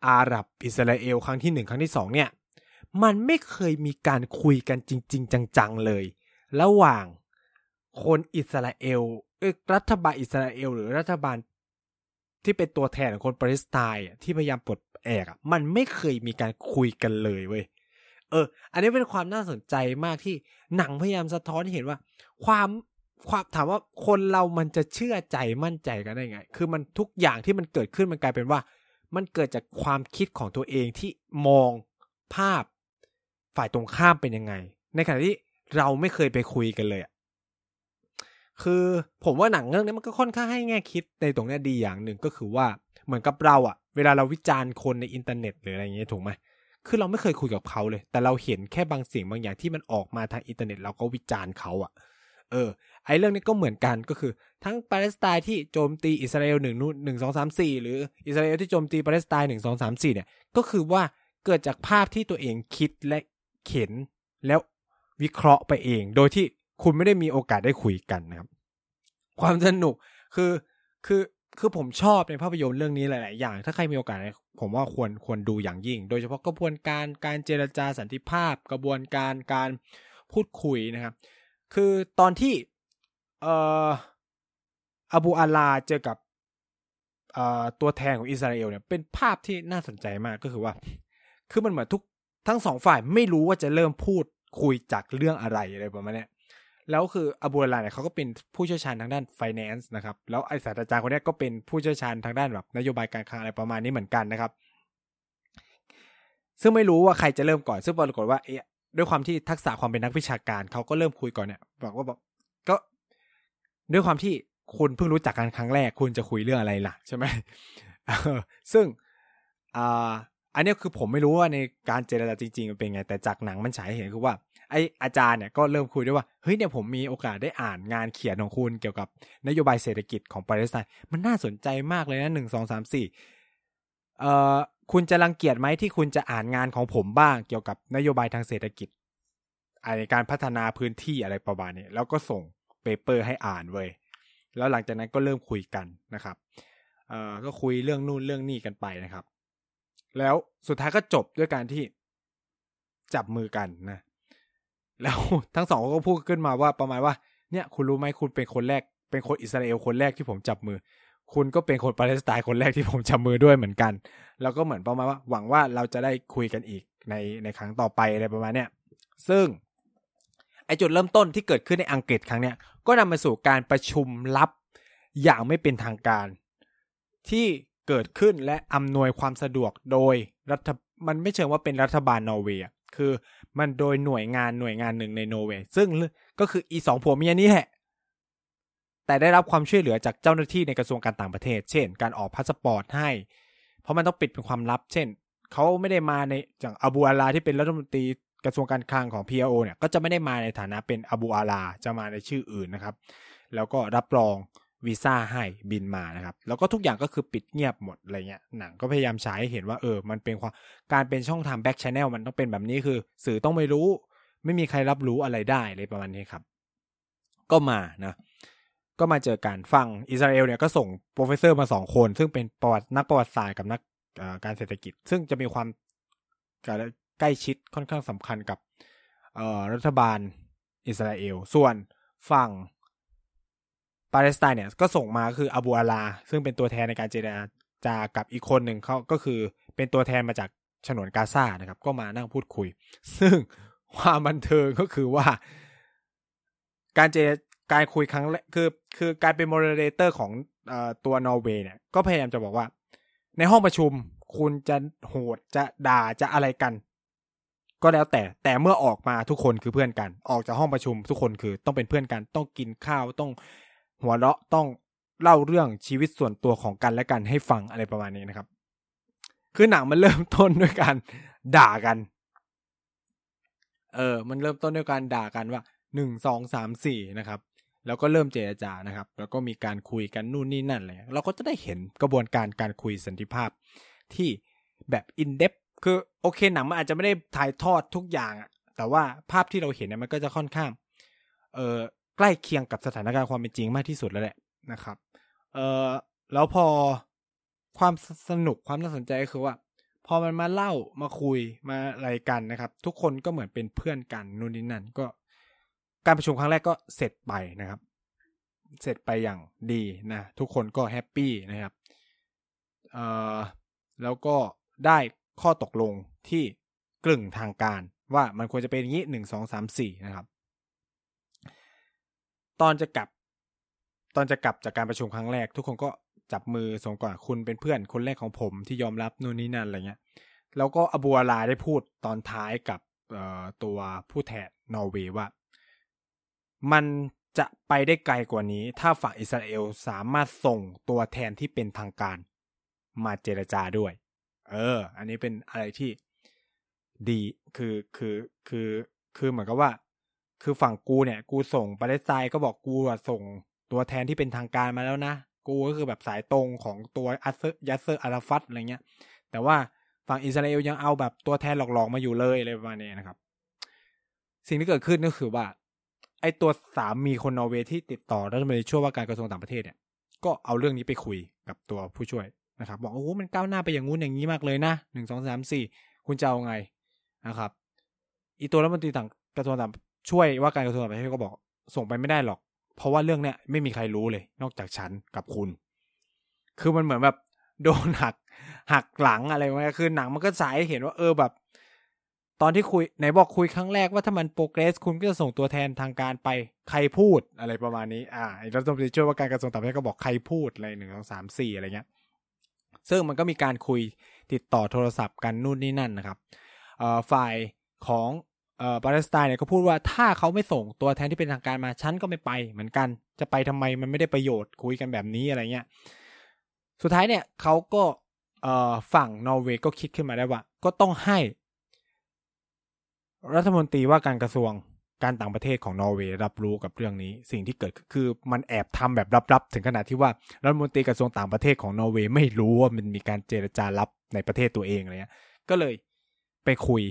อาหรับอิสราเอลครั้งที่หนึ่งครั้งที่สองเนี่ยมันไม่เคยมีการคุยกันจริง ๆ จังๆเลย ระหว่างคนอิสราเอลรัฐบาลอิสราเอล หรือรัฐบาลที่เป็นตัวแทนของคนปาเลสไตน์ที่พยายามปลดแอกมันไม่เคยมีการคุยกันเลยเว้ยเออ อันนี้เป็นความน่าสนใจมากที่หนังพยายามสะท้อนให้เห็นว่า ความ ความถามว่าคนเรามันจะเชื่อใจมั่นใจกันได้ไง คือมันทุกอย่างที่มันเกิดขึ้นมันกลายเป็นว่า มันเกิดจากความคิดของตัวเองที่มองภาพฝ่ายตรงข้ามเป็นยังไง ในขณะที่เราไม่เคยไปคุยกันเลยคือผมว่าหนังเรื่องนี้มันก็ค่อนข้างให้แง่คิดในตรงนี้ดีอย่างหนึ่งก็คือว่าเหมือนกับเราอะเวลาเราวิจารณ์คนในอินเทอร์เน็ตหรืออะไรเงี้ยถูกไหมคือเราไม่เคยคุยกับเขาเลย แต่เราเห็นแค่บางสิ่งบางอย่างที่มันออกมาทางอินเทอร์เน็ตเราก็วิจารณ์เขาอะ เออ ไอ้เรื่องนี้ก็เหมือนกันก็คือ ทั้งปาเลสไตน์ที่โจมตีอิสราเอลหนึ่งนู่นหนึ่งสองสามสี่หรืออิสราเอลที่โจมตีปาเลสไตน์หนึ่งสองสามสี่เนี่ย ก็คือว่าเกิดจากภาพที่ตัวเองคิดและเข็นแล้ววิเคราะห์ไปเอง โดยที่คุณไม่ได้มีโอกาสได้คุยกันนะครับ ความสนุกคือคือคือผมชอบในภาพยนตร์เรื่องนี้หลาย ๆ อย่าง ถ้าใครมีโอกาส ผมว่าควรควรดูอย่างยิ่ง โดยเฉพาะกระบวนการการเจรจาสันติภาพ กระบวนการการพูดคุยนะครับ คือตอนที่เอ่ออบูอาลาเจอกับเอ่อตัวแทนของอิสราเอลเนี่ยเป็นภาพที่น่าสนใจมากก็คือว่า คือมันเหมือนทุกทั้งสองฝ่ายไม่รู้ว่าจะเริ่มพูดคุยจากเรื่องอะไรอะไรประมาณนี้แล้วคืออบูอาลาเนี่ยเขาก็เป็นผู้เชี่ยวชาญทางด้าน finance นะครับ แล้วไอศาสตราจารย์คนนี้ก็เป็นผู้เชี่ยวชาญทางด้านแบบนโยบายการคลังอะไรประมาณนี้เหมือนกันนะครับ ซึ่งไม่รู้ว่าใครจะเริ่มก่อน ซึ่งปรากฏว่าเอ ด้วยความที่ทักษะความเป็นนักวิชาการเขาก็เริ่มคุยก่อนเนี่ยบอกว่าบอกก็ด้วยความที่คุณเพิ่งรู้จักกันครั้งแรก คุณจะคุยเรื่องอะไรล่ะใช่ไหมซึ่งอ่าอันนี้คือผมไม่รู้ว่าในการเจรจาจริงๆมันเป็นไง แต่จากหนังมันฉายเห็นคือว่าไออาจารย์เนี่ยก็เริ่มคุยด้วยว่าเฮ้ยเนี่ยผมมีโอกาสได้อ่านงานเขียนของคุณเกี่ยวกับนโยบายเศรษฐกิจของปาเลสไตน์มันน่าสนใจมากเลยนะหนึ่งสองสามสี่เอ่อ คุณจะรังเกียจไหมที่คุณจะอ่านงานของผมบ้างเกี่ยวกับนโยบายทางเศรษฐกิจในการพัฒนาพื้นที่อะไรประมาณนี้แล้วก็ส่งเปเปอร์ให้อ่านเว้ยแล้วหลังจากนั้นก็เริ่มคุยกันนะครับเอ่อก็คุยเรื่องนู่นเรื่องนี่กันไปนะครับ แล้วสุดท้ายก็จบด้วยการที่จับมือกันนะ แล้วทั้งสองก็พูดขึ้นมาว่าประมาณว่าเนี่ย คุณรู้ไหมคุณเป็นคนแรกเป็นคนอิสราเอลคนแรกที่ผมจับมือ คุณก็เป็นคนปาเลสไตน์คนแรกที่ผมจับมือด้วยเหมือนกัน แล้วก็เหมือนประมาณว่าหวังว่าเราจะได้คุยกันอีกในในครั้งต่อไปอะไรประมาณเนี้ยซึ่งไอจุดเริ่มต้นที่เกิดขึ้นในอังกฤษครั้งเนี้ยก็นำมาสู่การประชุมลับอย่างไม่เป็นทางการ ที่เกิดขึ้นและอำนวยความสะดวกโดยรัฐมันไม่เชิงว่าเป็นรัฐบาลนอร์เวย์คือมันโดยหน่วยงานหน่วยงานหนึ่งในนอร์เวย์ซึ่งก็คืออีสองผัวเมียนี้แหละ แต่ได้รับความช่วยเหลือจากเจ้าหน้าที่ในกระทรวงการต่างประเทศ เช่น การออกพาสปอร์ตให้ เพราะมันต้องปิดเป็นความลับ เช่น เขาไม่ได้มาในอย่างอบูอาลาที่เป็นรัฐมนตรีกระทรวงการคลังของ PLO เนี่ยก็จะไม่ได้มาในฐานะเป็นอบูอาลาจะมาในชื่ออื่นนะครับ แล้วก็รับรองวีซ่าให้บินมานะครับ แล้วก็ทุกอย่างก็คือปิดเงียบหมดอะไรเงี้ยหนังก็พยายามฉายให้เห็นว่าเออมันเป็นความการเป็นช่องทาง back channel มันต้องเป็นแบบนี้คือ สื่อต้องไม่รู้ ไม่มีใครรับรู้อะไรได้เลยประมาณนี้ครับ ก็มานะ ก็มาเจอกันฝั่งอิสราเอลเนี่ยก็ส่ง professor มาสองคน ซึ่งเป็นประวัตินักประวัติศาสตร์กับนักการเศรษฐกิจ ซึ่งจะมีความใกล้ชิดค่อนข้างสำคัญกับรัฐบาลอิสราเอล ส่วนฝั่งปาเลสไตน์เนี่ยก็ส่งมาคืออบูอาลา ซึ่งเป็นตัวแทนในการเจรจากับอีกคนหนึ่งเขาก็คือเป็นตัวแทนมาจากฉนวนกาซานะครับ ก็มานั่งพูดคุย ซึ่งความบันเทิงก็คือว่า การเจ การคุยครั้งแรกคือคือการเป็น moderator ของไอตัวนอร์เวย์เนี่ยก็พยายามจะบอกว่า ในห้องประชุมคุณจะโหดจะด่าจะอะไรกัน ก็แล้วแต่แต่เมื่อออกมาทุกคนคือเพื่อนกัน ออกจากห้องประชุมทุกคนคือต้องเป็นเพื่อนกัน ต้องกินข้าวต้องหัวเราะต้องเล่าเรื่องชีวิตส่วนตัวของกันและกันให้ฟังอะไรประมาณนี้นะครับ คือหนังมันเริ่มต้นด้วยการด่ากัน เออ มันเริ่มต้นด้วยการด่ากันว่าหนึ่งสองสามสี่นะครับ แล้วก็เริ่มเจรจานะครับ แล้วก็มีการคุยกันนู่นนี่นั่นอะไรเราก็จะได้เห็นกระบวนการการคุยสันติภาพที่แบบอินเดปคือโอเคหนังมันอาจจะไม่ได้ถ่ายทอดทุกอย่างแต่ว่าภาพที่เราเห็นเนี่ยมันก็จะค่อนข้างเออใกล้เคียงกับสถานการณ์ความเป็นจริงมากที่สุดแล้วแหละนะครับเออแล้วพอความสนุกความน่าสนใจก็คือว่า พอมันมาเล่ามาคุยมาอะไรกันนะครับ ทุกคนก็เหมือนเป็นเพื่อนกันนู่นนี่นั่นก็ การประชุมครั้งแรกก็เสร็จไปนะครับ เสร็จไปอย่างดีนะ ทุกคนก็แฮปปี้นะครับเอ่อแล้วก็ได้ข้อตกลงที่กลึ่งทางการว่ามันควรจะเป็นอย่างนี้หนึ่งสองสามสี่นะครับ ตอนจะกลับ ตอนจะกลับจากการประชุมครั้งแรก ทุกคนก็จับมือส่งก่อนคุณเป็นเพื่อนคนแรกของผมที่ยอมรับนู่นนี่นั่นอะไรเงี้ย แล้วก็อบูอาลาได้พูดตอนท้ายกับตัวผู้แทนนอร์เวย์ว่า มันจะไปได้ไกลกว่านี้ ถ้าฝั่งอิสราเอลสามารถส่งตัวแทนที่เป็นทางการ มาเจรจาด้วย เออ อันนี้เป็นอะไรที่ดีคือคือคือคือเหมือนกับว่า คือฝั่งกูเนี่ย กูส่งปาเลสไตน์ก็บอกกูส่งตัวแทนที่เป็นทางการมาแล้วนะ กูก็คือแบบสายตรงของตัวอัสเซอร์ยัสเซอร์อาราฟัตอะไรเงี้ย แต่ว่าฝั่งอิสราเอลยังเอาแบบตัวแทนหลอกๆมาอยู่เลยอะไรประมาณนี้นะครับ สิ่งที่เกิดขึ้นก็คือว่า ไอตัวสามีคนนอร์เวย์ที่ติดต่อรัฐมนตรีช่วยว่าการกระทรวงต่างประเทศเนี่ยก็เอาเรื่องนี้ไปคุยกับตัวผู้ช่วยนะครับ บอกโอ้โหมันก้าวหน้าไปอย่างงู้นอย่างนี้มากเลยนะหนึ่งสองสามสี่คุณจะเอาไงนะครับ อีตัวรัฐมนตรีต่างกระทรวงต่างช่วยว่าการกระทรวงต่างประเทศก็บอก ส่งไปไม่ได้หรอก เพราะว่าเรื่องเนี้ยไม่มีใครรู้เลย นอกจากฉันกับคุณ คือมันเหมือนแบบโดนหักหักหลังอะไรมาคือหนังมันก็สายเห็นว่าเออแบบ ตอนที่คุยไหนบอกคุยครั้งแรกว่าถ้ามันโปรเกรสคุณก็จะส่งตัวแทนทางการไปใครพูดอะไรประมาณนี้ อ่ารัฐมนตรีช่วยว่าการกระทรวงต่างประเทศก็บอกใครพูดอะไรหนึ่งสองสามสี่อะไรเงี้ย ซึ่งมันก็มีการคุยติดต่อโทรศัพท์กันนู่นนี่นั่นนะครับฝ่ายของปาเลสไตน์เนี่ยก็พูดว่าถ้าเขาไม่ส่งตัวแทนที่เป็นทางการมาฉันก็ไม่ไปเหมือนกัน จะไปทำไมมันไม่ได้ประโยชน์คุยกันแบบนี้อะไรเงี้ยสุดท้ายเนี่ยเขาก็ฝั่งนอร์เวย์ก็คิดขึ้นมาได้ว่า ก็ต้องให้ รัฐมนตรีว่าการกระทรวงการต่างประเทศของนอร์เวย์รับรู้กับเรื่องนี้ สิ่งที่เกิดคือมันแอบทำแบบลับๆ ถึงขนาดที่ว่ารัฐมนตรีกระทรวงต่างประเทศของนอร์เวย์ไม่รู้ว่ามันมีการเจรจาลับในประเทศตัวเองอะไรเงี้ยก็เลยไปคุย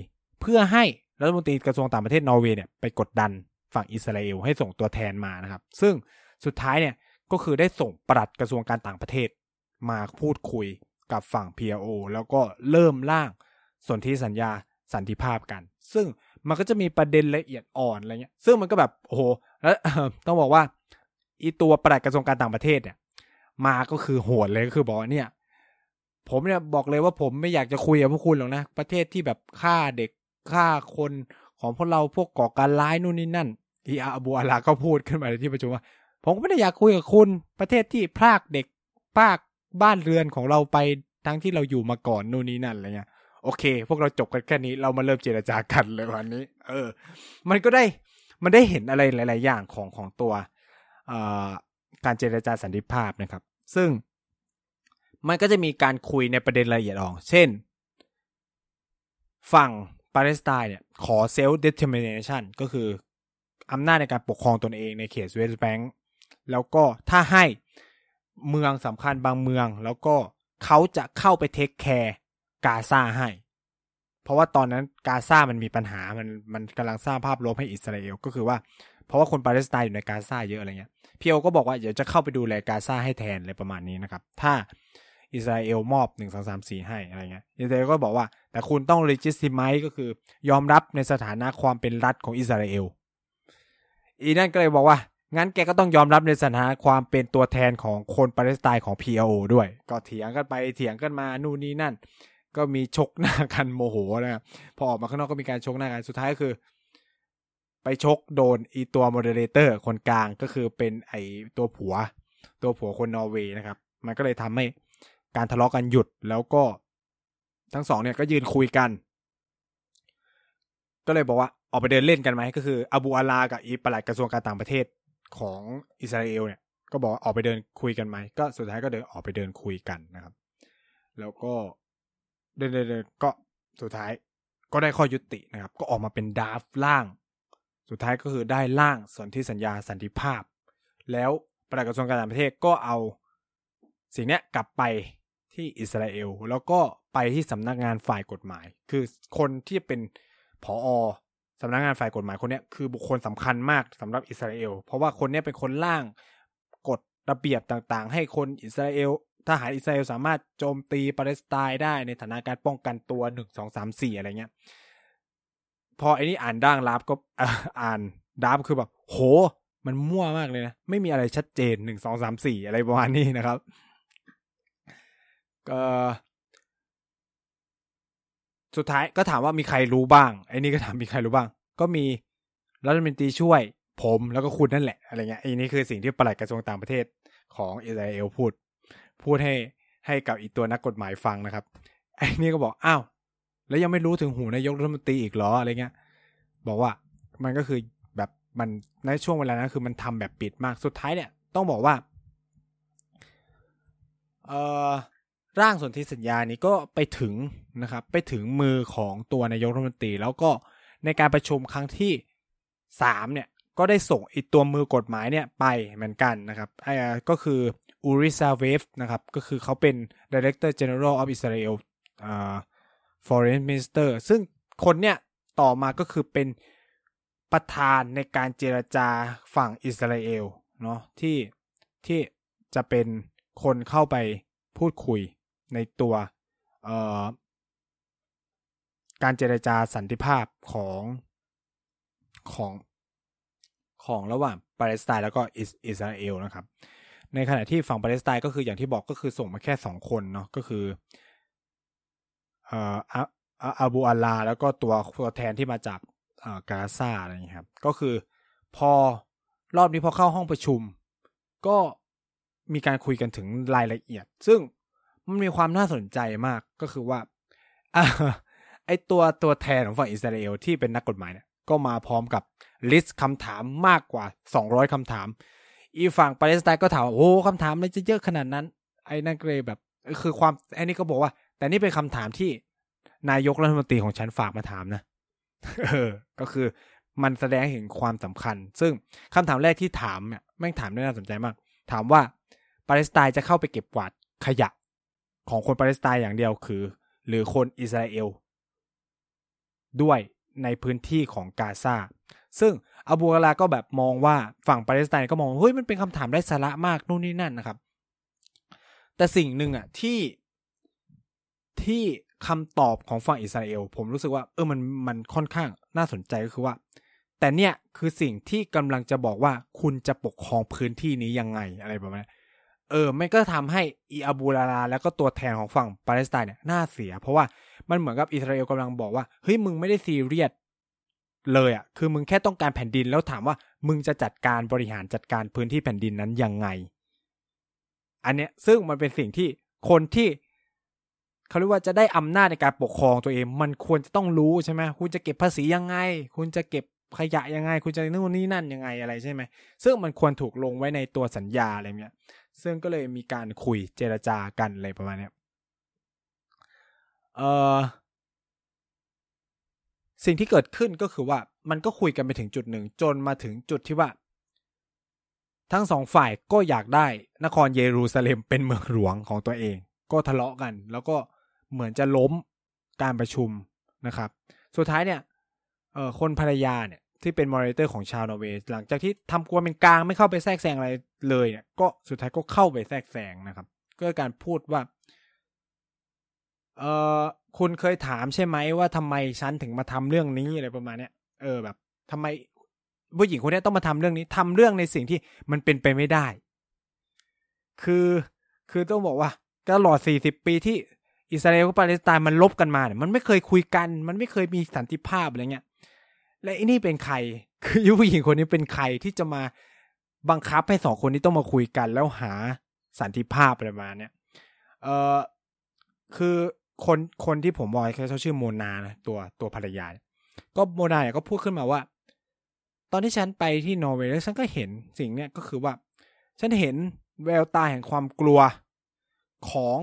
เพื่อให้รัฐมนตรีกระทรวงต่างประเทศนอร์เวย์เนี่ยไปกดดันฝั่งอิสราเอลให้ส่งตัวแทนมานะครับ ซึ่งสุดท้ายเนี่ยก็คือได้ส่งปลัดกระทรวงการต่างประเทศ มาพูดคุยกับฝั่ง PLO แล้วก็เริ่มร่างสนธิสัญญา สันติภาพกัน ซึ่งมันก็จะมีประเด็นละเอียดอ่อนอะไรเงี้ย ซึ่งมันก็แบบโอ้โหแล้วต้องบอกว่าอีตัวปลัดกระทรวงการต่างประเทศเนี่ย มาก็คือโหดเลยก็คือบอกเนี่ย ผมเนี่ยบอกเลยว่าผมไม่อยากจะคุยกับพวกคุณหรอกนะ ประเทศที่แบบฆ่าเด็กฆ่าคนของพวกเราพวกก่อการร้ายนู่นนี่นั่นอีอาบูอาลาก็พูดขึ้นมาในที่ประชุมว่า ผมก็ไม่ได้อยากคุยกับคุณ ประเทศที่พรากเด็กพรากบ้านเรือนของเราไปทั้งที่เราอยู่มาก่อนนู่นนี่นั่นอะไรเงี้ย โอเค พวกเราจบกันแค่นี้เรามาเริ่มเจรจากันเลยวันนี้ เออ มันก็ได้มันได้เห็นอะไรหลาย ๆ อย่างของของตัวการเจรจาสันติภาพนะครับ ซึ่งมันก็จะมีการคุยในประเด็นรายละเอียดออกเช่น ฝั่งปาเลสไตน์เนี่ย ขอ self-determination ก็คือ อำนาจในการปกครองตนเองในเขตเวสต์แบงก์แล้วก็ถ้าให้เมืองสำคัญบางเมือง แล้วก็เขาจะเข้าไป take care กาซาให้ เพราะว่าตอนนั้นกาซามันมีปัญหามันมันกำลังสร้างภาพลบให้อิสราเอลก็คือว่าเพราะว่าคนปาเลสไตน์อยู่ในกาซาเยอะอะไรเงี้ย PLO ก็บอกว่าเดี๋ยวจะเข้าไปดูแลกาซาให้แทนอะไรประมาณนี้นะครับ ถ้าอิสราเอลมอบหนึ่งสองสามสี่ให้อะไรเงี้ยอิสราเอลก็บอกว่า แต่คุณต้อง legitimize ก็คือยอมรับในสถานะความเป็นรัฐของอิสราเอลอีนั่นก็เลยบอกว่า งั้นแกก็ต้องยอมรับในสถานะความเป็นตัวแทนของคนปาเลสไตน์ของ PLO ด้วย ก็เถียงกันไปเถียงกันมานู่นนี่นั่น ก็มีชกหน้ากันโมโหนะครับพอออกมาข้างนอกก็มีการชกหน้ากันสุดท้ายก็คือ ไปชกโดนอีตัว moderator คนกลางก็คือเป็นไอตัวผัว ตัวผัวคนนอร์เวย์นะครับ มันก็เลยทำให้การทะเลาะกันหยุดแล้วก็ทั้งสองเนี่ยก็ยืนคุยกัน ก็เลยบอกว่าออกไปเดินเล่นกันไหมก็คืออบูอาลากับอีปลัดกระทรวงการต่างประเทศของอิสราเอลเนี่ยก็บอกออกไปเดินคุยกันไหมก็สุดท้ายก็เดินออกไปเดินคุยกันนะครับ แล้วก็ เดินๆๆก็สุดท้ายก็ได้ข้อยุตินะครับ ก็ออกมาเป็นดาฟต์ร่าง สุดท้ายก็คือได้ร่างสนธิสัญญาสันติภาพ แล้วปลัดกระทรวงการต่างประเทศก็เอาสิ่งนี้กลับไปที่อิสราเอล แล้วก็ไปที่สำนักงานฝ่ายกฎหมาย คือคนที่เป็นผอสำนักงานฝ่ายกฎหมายคนนี้คือบุคคลสำคัญมากสำหรับอิสราเอล เพราะว่าคนนี้เป็นคนร่างกฎระเบียบต่างๆ ให้คนอิสราเอล ทหารอิสราเอลสามารถโจมตีปาเลสไตน์ได้ในฐานะการป้องกันตัวหนึ่งสองสามสี่อะไรเงี้ย พอไอ้นี่อ่านด่างรับก็อ่านดับคือแบบโห มันมั่วมากเลยนะ ไม่มีอะไรชัดเจนหนึ่งสองสามสี่อะไรประมาณนี้นะครับก็สุดท้ายก็ถามว่ามีใครรู้บ้าง ไอ้นี่ก็ถามมีใครรู้บ้าง ก็มีรัฐมนตรีช่วยผมแล้วก็คุณนั่นแหละอะไรเงี้ยไอ้นี่คือสิ่งที่ปลัดกระทรวงต่างประเทศของอิสราเอลพูด พูดให้ให้กับอีตัวนักกฎหมายฟังนะครับไอ้นี่ก็บอกอ้าวแล้วยังไม่รู้ถึงหูนายกรัฐมนตรีอีกหรออะไรเงี้ย บอกว่ามันก็คือแบบมันในช่วงเวลานั้นคือมันทำแบบปิดมากสุดท้ายเนี่ย ต้องบอกว่าเอ่อร่างสนธิสัญญานี้ก็ไปถึงนะครับ ไปถึงมือของตัวนายกรัฐมนตรี แล้วก็ในการประชุมครั้งที่สามเนี่ยก็ได้ส่งอีตัวมือกฎหมายเนี่ยไปเหมือนกันนะครับไอ้ก็คือ อูริซาเวฟนะครับ ก็คือเขาเป็น Director General of Israel อ่า Foreign Minister ซึ่งคนเนี่ยต่อมาก็คือเป็นประธานในการเจรจาฝั่งอิสราเอลเนาะที่ที่จะเป็นคนเข้าไปพูดคุยในตัวเอ่อการเจรจาสันติภาพของของของระหว่างปาเลสไตน์แล้วก็อิสอิสราเอลนะครับ ในขณะที่ฝั่งปาเลสไตน์ก็คืออย่างที่บอกก็คือส่งมาแค่สองคนเนาะก็คือเอ่ออาอบูอัลลาแล้วก็ตัวตัวแทนที่มาจากกาซาอะไรอย่างนี้ครับ ก็คือพอรอบนี้พอเข้าห้องประชุม ก็มีการคุยกันถึงรายละเอียด ซึ่งมันมีความน่าสนใจมากก็คือว่าอไอตัวตัวแทนของฝั่งอิสราเอลที่เป็นนักกฎหมายเนี่ยก็มาพร้อมกับ list คำถามมากกว่า 200คำถาม อีฝั่งปาเลสไตน์ก็ถามว่าโอ้คำถามอะไรจะเยอะขนาดนั้น ไอ้นั่นเลยแบบ คือความไอ้นี่ก็บอกว่า แต่นี่เป็นคำถามที่นายกรัฐมนตรีของฉันฝากมาถามนะเออ ก็คือมันแสดงเห็นความสำคัญ ซึ่งคำถามแรกที่ถามเนี่ยแม่งถามได้น่าสนใจมาก ถามว่าปาเลสไตน์จะเข้าไปเก็บกวาดขยะ ของคนปาเลสไตน์อย่างเดียวคือ หรือคนอิสราเอล ด้วยในพื้นที่ของกาซาซึ่ง อบูกาลาก็แบบมองว่าฝั่งปาเลสไตน์ก็มองเฮ้ยมันเป็นคำถามไร้สาระมากนู่นนี่นั่นนะครับ แต่สิ่งหนึ่งอะที่ที่คำตอบของฝั่งอิสราเอล ผมรู้สึกว่าเออมันมันค่อนข้างน่าสนใจก็คือว่า แต่เนี่ยคือสิ่งที่กำลังจะบอกว่าคุณจะปกครองพื้นที่นี้ยังไงอะไรประมาณนี้เออมันก็ทำให้อีอาบูลาลา แล้วก็ตัวแทนของฝั่งปาเลสไตน์เนี่ยน่าเสีย เพราะว่ามันเหมือนกับอิสราเอลกำลังบอกว่าเฮ้ยมึงไม่ได้ซีเรียส เลยอะคือมึงแค่ต้องการแผ่นดินแล้วถามว่ามึงจะจัดการบริหารจัดการพื้นที่แผ่นดินนั้นยังไง อันเนี้ยซึ่งมันเป็นสิ่งที่คนที่เขาเรียกว่าจะได้อำนาจในการปกครองตัวเอง มันควรจะต้องรู้ใช่ไหมคุณจะเก็บภาษียังไง คุณจะเก็บขยะยังไง คุณจะนู่นนี่นั่นยังไงอะไรใช่ไหมซึ่งมันควรถูกลงไว้ในตัวสัญญาอะไรเงี้ยซึ่งก็เลยมีการคุยเจรจากันอะไรประมาณเนี้เออ สิ่งที่เกิดขึ้นก็คือว่ามันก็คุยกันไปถึงจุดหนึ่งจนมาถึงจุดที่ว่า ทั้งสองฝ่ายก็อยากได้นครเยรูซาเล็มเป็นเมืองหลวงของตัวเอง ก็ทะเลาะกัน แล้วก็เหมือนจะล้มการประชุมนะครับ สุดท้ายเนี่ยเออคนภรรยาเนี่ยที่เป็น moderator ของชาวนอร์เวย์หลังจากที่ทำตัวเป็นกลางไม่เข้าไปแทรกแซงอะไรเลยเนี่ยก็สุดท้ายก็เข้าไปแทรกแซงนะครับก็การพูดว่า เออคุณเคยถามใช่ไหมว่าทำไมฉันถึงมาทำเรื่องนี้อะไรประมาณเนี้ยเออแบบทำไมผู้หญิงคนนี้ต้องมาทำเรื่องนี้ทำเรื่องในสิ่งที่มันเป็นไปไม่ได้ คือคือต้องบอกว่าตลอดสี่สิบปีที่อิสราเอลกับปาเลสไตน์มันลบกันมาเนี่ยมันไม่เคยคุยกัน มันไม่เคยมีสันติภาพอะไรเงี้ยและไอ้นี่เป็นใคร คือยุผู้หญิงคนนี้เป็นใครที่จะมาบังคับให้สองคนนี้ต้องมาคุยกันแล้วหาสันติภาพอะไรมาเนี่ยเออคือ คนคนที่ผมบอกเขาชื่อโมนานะตัวตัวภรรยา ก็โมนาเนี่ยก็พูดขึ้นมาว่า ตอนที่ฉันไปที่นอร์เวย์แล้วฉันก็เห็นสิ่งเนี้ยก็คือว่า ฉันเห็นแววตาแห่งความกลัวของ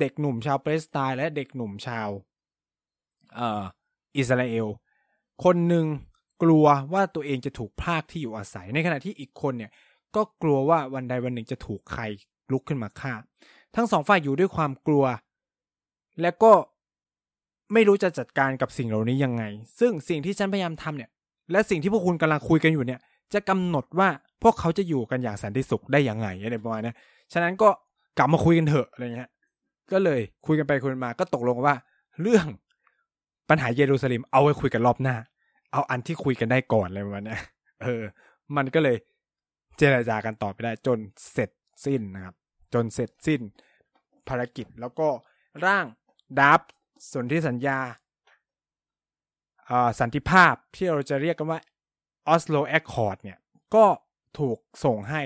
เด็กหนุ่มชาวปาเลสไตน์และเด็กหนุ่มชาวเอ่ออิสราเอล คนหนึ่งกลัวว่าตัวเองจะถูกพากที่อยู่อาศัย ในขณะที่อีกคนเนี่ย ก็กลัวว่าวันใดวันหนึ่งจะถูกใครลุกขึ้นมาฆ่า ทั้งสองฝ่ายอยู่ด้วยความกลัว และก็ไม่รู้จะจัดการกับสิ่งเหล่านี้ยังไง ซึ่งสิ่งที่ฉันพยายามทำเนี่ย และสิ่งที่พวกคุณกำลังคุยกันอยู่เนี่ย จะกำหนดว่าพวกเขาจะอยู่กันอย่างสันติสุขได้ยังไงอะไรประมาณนี้ฉะนั้นก็กลับมาคุยกันเถอะอะไรเงี้ย ก็เลยคุยกันไปคุยกันมา ก็ตกลงว่า เรื่องปัญหาเยรูซาเล็มเอาไว้คุยกันรอบหน้า เอาอันที่คุยกันได้ก่อนอะไรประมาณนี้เออ มันก็เลยเจรจากันต่อไปได้ จนเสร็จสิ้นนะครับ จนเสร็จสิ้นภารกิจแล้วก็ร่าง ตัวสนธิสัญญาสันติภาพที่เราจะเรียกกันว่า Oslo Accord เนี่ยก็ถูกส่งให้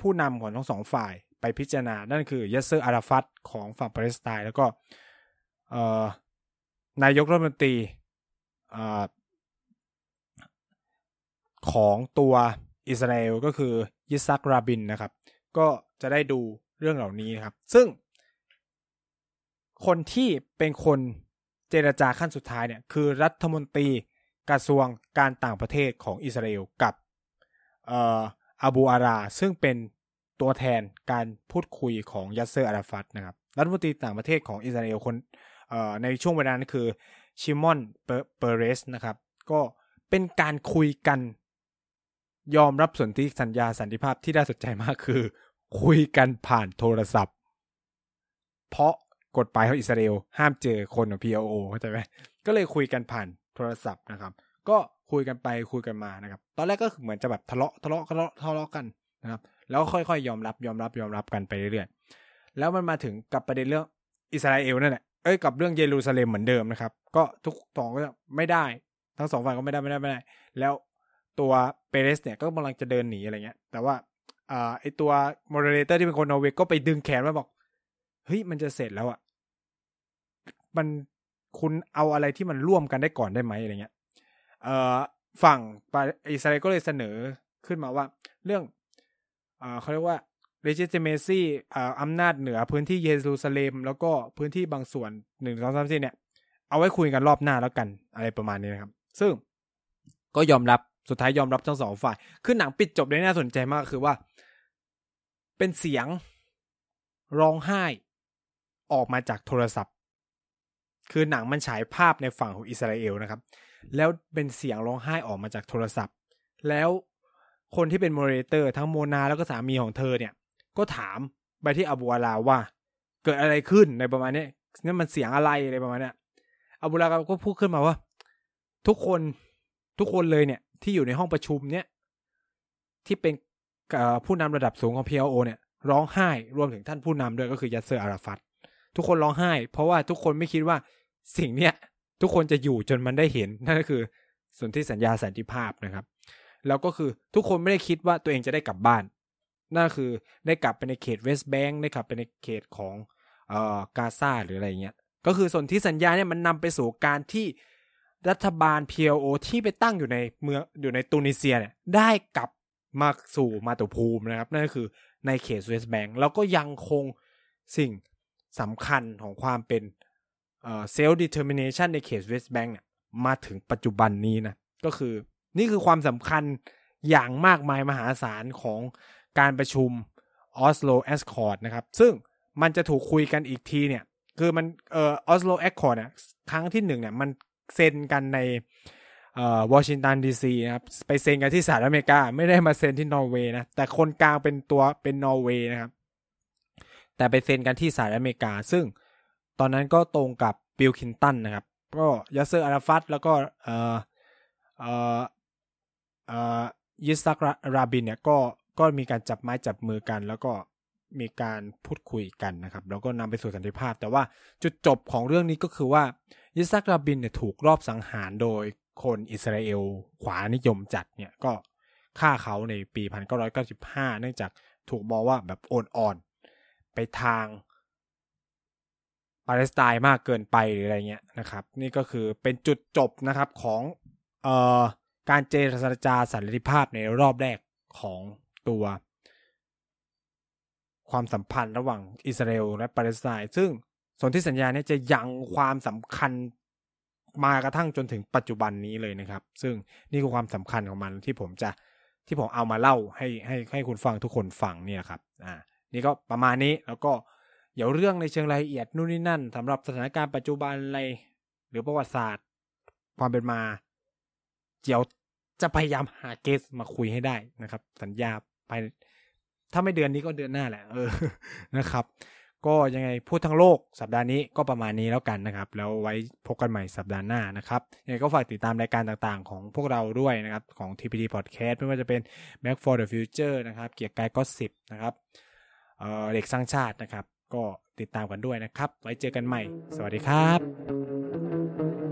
ผู้นำของทั้งสองฝ่ายไปพิจารณา นั่นคือยัสเซอร์อาราฟัตของฝั่งปาเลสไตน์แล้วก็นายกรัฐมนตรีของตัวอิสราเอลก็คือยิตซักราบินนะครับ ก็จะได้ดูเรื่องเหล่านี้นะครับ ซึ่ง คนที่เป็นคนเจรจาขั้นสุดท้ายเนี่ยคือรัฐมนตรีกระทรวงการต่างประเทศของอิสราเอลกับอาบูอาลา ซึ่งเป็นตัวแทนการพูดคุยของยัสเซอร์อาราฟัตนะครับรัฐมนตรีต่างประเทศของอิสราเอลคนในช่วงเวลานั้นคือชิมอนเปเรสนะครับก็เป็นการคุยกันยอมรับสนธิสัญญาสันติภาพที่น่าสนใจมากคือ คุยกันผ่านโทรศัพท์ เพราะ กฎหมายของอิสราเอลห้ามเจอคนของ PLO เข้าใจไหมก็เลยคุยกันผ่านโทรศัพท์นะครับ ก็คุยกันไปคุยกันมานะครับ ตอนแรกก็เหมือนจะแบบทะเลาะทะเลาะทะเลาะทะเลาะกันนะครับ แล้วค่อยๆยอมรับยอมรับยอมรับกันไปเรื่อยๆ แล้วมันมาถึงกับประเด็นเรื่องอิสราเอลนั่นแหละ เอ้ยกับเรื่องเยรูซาเล็มเหมือนเดิมนะครับ ก็ทุกสองก็ไม่ได้ ทั้งสองฝ่ายก็ไม่ได้ไม่ได้ไม่ได้ แล้วตัวเปเรสเนี่ยก็กำลังจะเดินหนีอะไรเงี้ย แต่ว่าอ่าไอตัว moderator ที่เป็นคนนอร์เวย์ก็ไปดึงแขนมาบอก เฮ้ยมันจะเสร็จแล้วอะ มันคุณเอาอะไรที่มันร่วมกันได้ก่อนได้ไหมอะไรเงี้ยเอ่อฝั่งอิสราเอลก็เลยเสนอขึ้นมาว่า เรื่องเอ่อเขาเรียกว่า legitimacy อ่าอำนาจเหนือพื้นที่เยรูซาเล็มแล้วก็พื้นที่บางส่วนหนึ่งสองสามสี่เนี่ย เอาไว้คุยกันรอบหน้าแล้วกันอะไรประมาณนี้นะครับ ซึ่งก็ยอมรับสุดท้ายยอมรับทั้งสองฝ่าย คือหนังปิดจบได้น่าสนใจมากคือว่า เป็นเสียงร้องไห้ออกมาจากโทรศัพท์ คือหนังมันฉายภาพในฝั่งของอิสราเอลนะครับ แล้วเป็นเสียงร้องไห้ออกมาจากโทรศัพท์ แล้วคนที่เป็น moderator ทั้งโมนาแล้วก็สามีของเธอเนี่ย ก็ถามไปที่อบูอาลาว่า เกิดอะไรขึ้นในประมาณนี้นี่มันเสียงอะไรอะไรประมาณนี้อบูอาลาก็พูดขึ้นมาว่า ทุกคนทุกคนเลยเนี่ย ที่อยู่ในห้องประชุมเนี่ย ที่เป็นผู้นำระดับสูงของ PLO เนี่ย ร้องไห้รวมถึงท่านผู้นำด้วยก็คือยัสเซอร์อาราฟัต ทุกคนร้องไห้ เพราะว่าทุกคนไม่คิดว่าสิ่งเนี้ยทุกคนจะอยู่จนมันได้เห็นนั่นก็คือสนธิสัญญาสันติภาพนะครับ แล้วก็คือทุกคนไม่ได้คิดว่าตัวเองจะได้กลับบ้าน นั่นคือได้กลับไปในเขตเวสต์แบงค์ได้กลับไปในเขตของเอ่อกาซาหรืออะไรเงี้ยก็คือสนธิสัญญาเนี่ยมันนำไปสู่การที่รัฐบาล PLO ที่ไปตั้งอยู่ในเมืองอยู่ในตูนิเซียเนี่ยได้กลับมาสู่มาตุภูมินะครับ นั่นก็คือในเขตเวสต์แบงค์แล้วก็ยังคงสิ่ง สำคัญของความเป็น self-determination ในเขตเวสต์แบงก์เนี่ยมาถึงปัจจุบันนี้นะ ก็คือนี่คือความสำคัญอย่างมากมายมหาศาลของการประชุมออสโล Accord นะครับ ซึ่งมันจะถูกคุยกันอีกทีเนี่ย คือมันเอ่อออสโล Accord เนี่ยครั้งที่หนึ่งเนี่ยมันเซ็นกันในเอ่อวอชิงตันดีซีนะครับ ไปเซ็นกันที่สหรัฐอเมริกา ไม่ได้มาเซ็นที่นอร์เวย์นะ แต่คนกลางเป็นตัวเป็นนอร์เวย์นะครับ แต่ไปเซ็นกันที่สหรัฐอเมริกา ซึ่งตอนนั้นก็ตรงกับบิลคลินตันนะครับ ก็ยัสเซอร์อาราฟัตแล้วก็เอ่อเอ่อเอ่อยิตซัคราบินเนี่ยก็ก็มีการจับไม้จับมือกัน แล้วก็มีการพูดคุยกันนะครับ แล้วก็นำไปสู่สันติภาพ แต่ว่าจุดจบของเรื่องนี้ก็คือว่ายิตซัคราบินเนี่ยถูกลอบสังหารโดยคนอิสราเอลขวานิยมจัดเนี่ยก็ฆ่าเขาในปี 1995 เนื่องจากถูกมองว่าแบบโอนอ่อน ไปทางปาเลสไตน์มากเกินไปหรืออะไรเงี้ยนะครับ นี่ก็คือเป็นจุดจบนะครับของเอ่อการเจรจาสันติภาพในรอบแรกของตัว ความสัมพันธ์ระหว่างอิสราเอลและปาเลสไตน์ซึ่งสนธิสัญญาเนี่ยจะยังความสำคัญมากระทั่งจนถึงปัจจุบันนี้เลยนะครับ ซึ่งนี่คือความสำคัญของมันที่ผมจะที่ผมเอามาเล่าให้ให้ให้คุณฟังทุกคนฟังเนี่ยครับอ่า นี่ก็ประมาณนี้แล้วก็เดี๋ยวเรื่องในเชิงรายละเอียดนู่นนี่นั่นสำหรับสถานการณ์ปัจจุบันอะไรหรือประวัติศาสตร์ ความเป็นมาเดี๋ยวจะพยายามหาเกสมาคุยให้ได้นะครับ สัญญาภายถ้าไม่เดือนนี้ก็เดือนหน้าแหละ เออนะครับ ก็ยังไงพูดทั้งโลกสัปดาห์นี้ก็ประมาณนี้แล้วกันนะครับ แล้วไว้พบกันใหม่สัปดาห์หน้านะครับยังไงก็ฝากติดตามรายการต่างๆ ของพวกเราด้วยนะครับ ของ TPD Podcast ไม่ว่าจะเป็น Back for the Future นะครับ เกียร์กายก็สิบนะครับ เด็กสร้างชาตินะครับ ก็ติดตามกันด้วยนะครับ ไว้เจอกันใหม่ สวัสดีครับ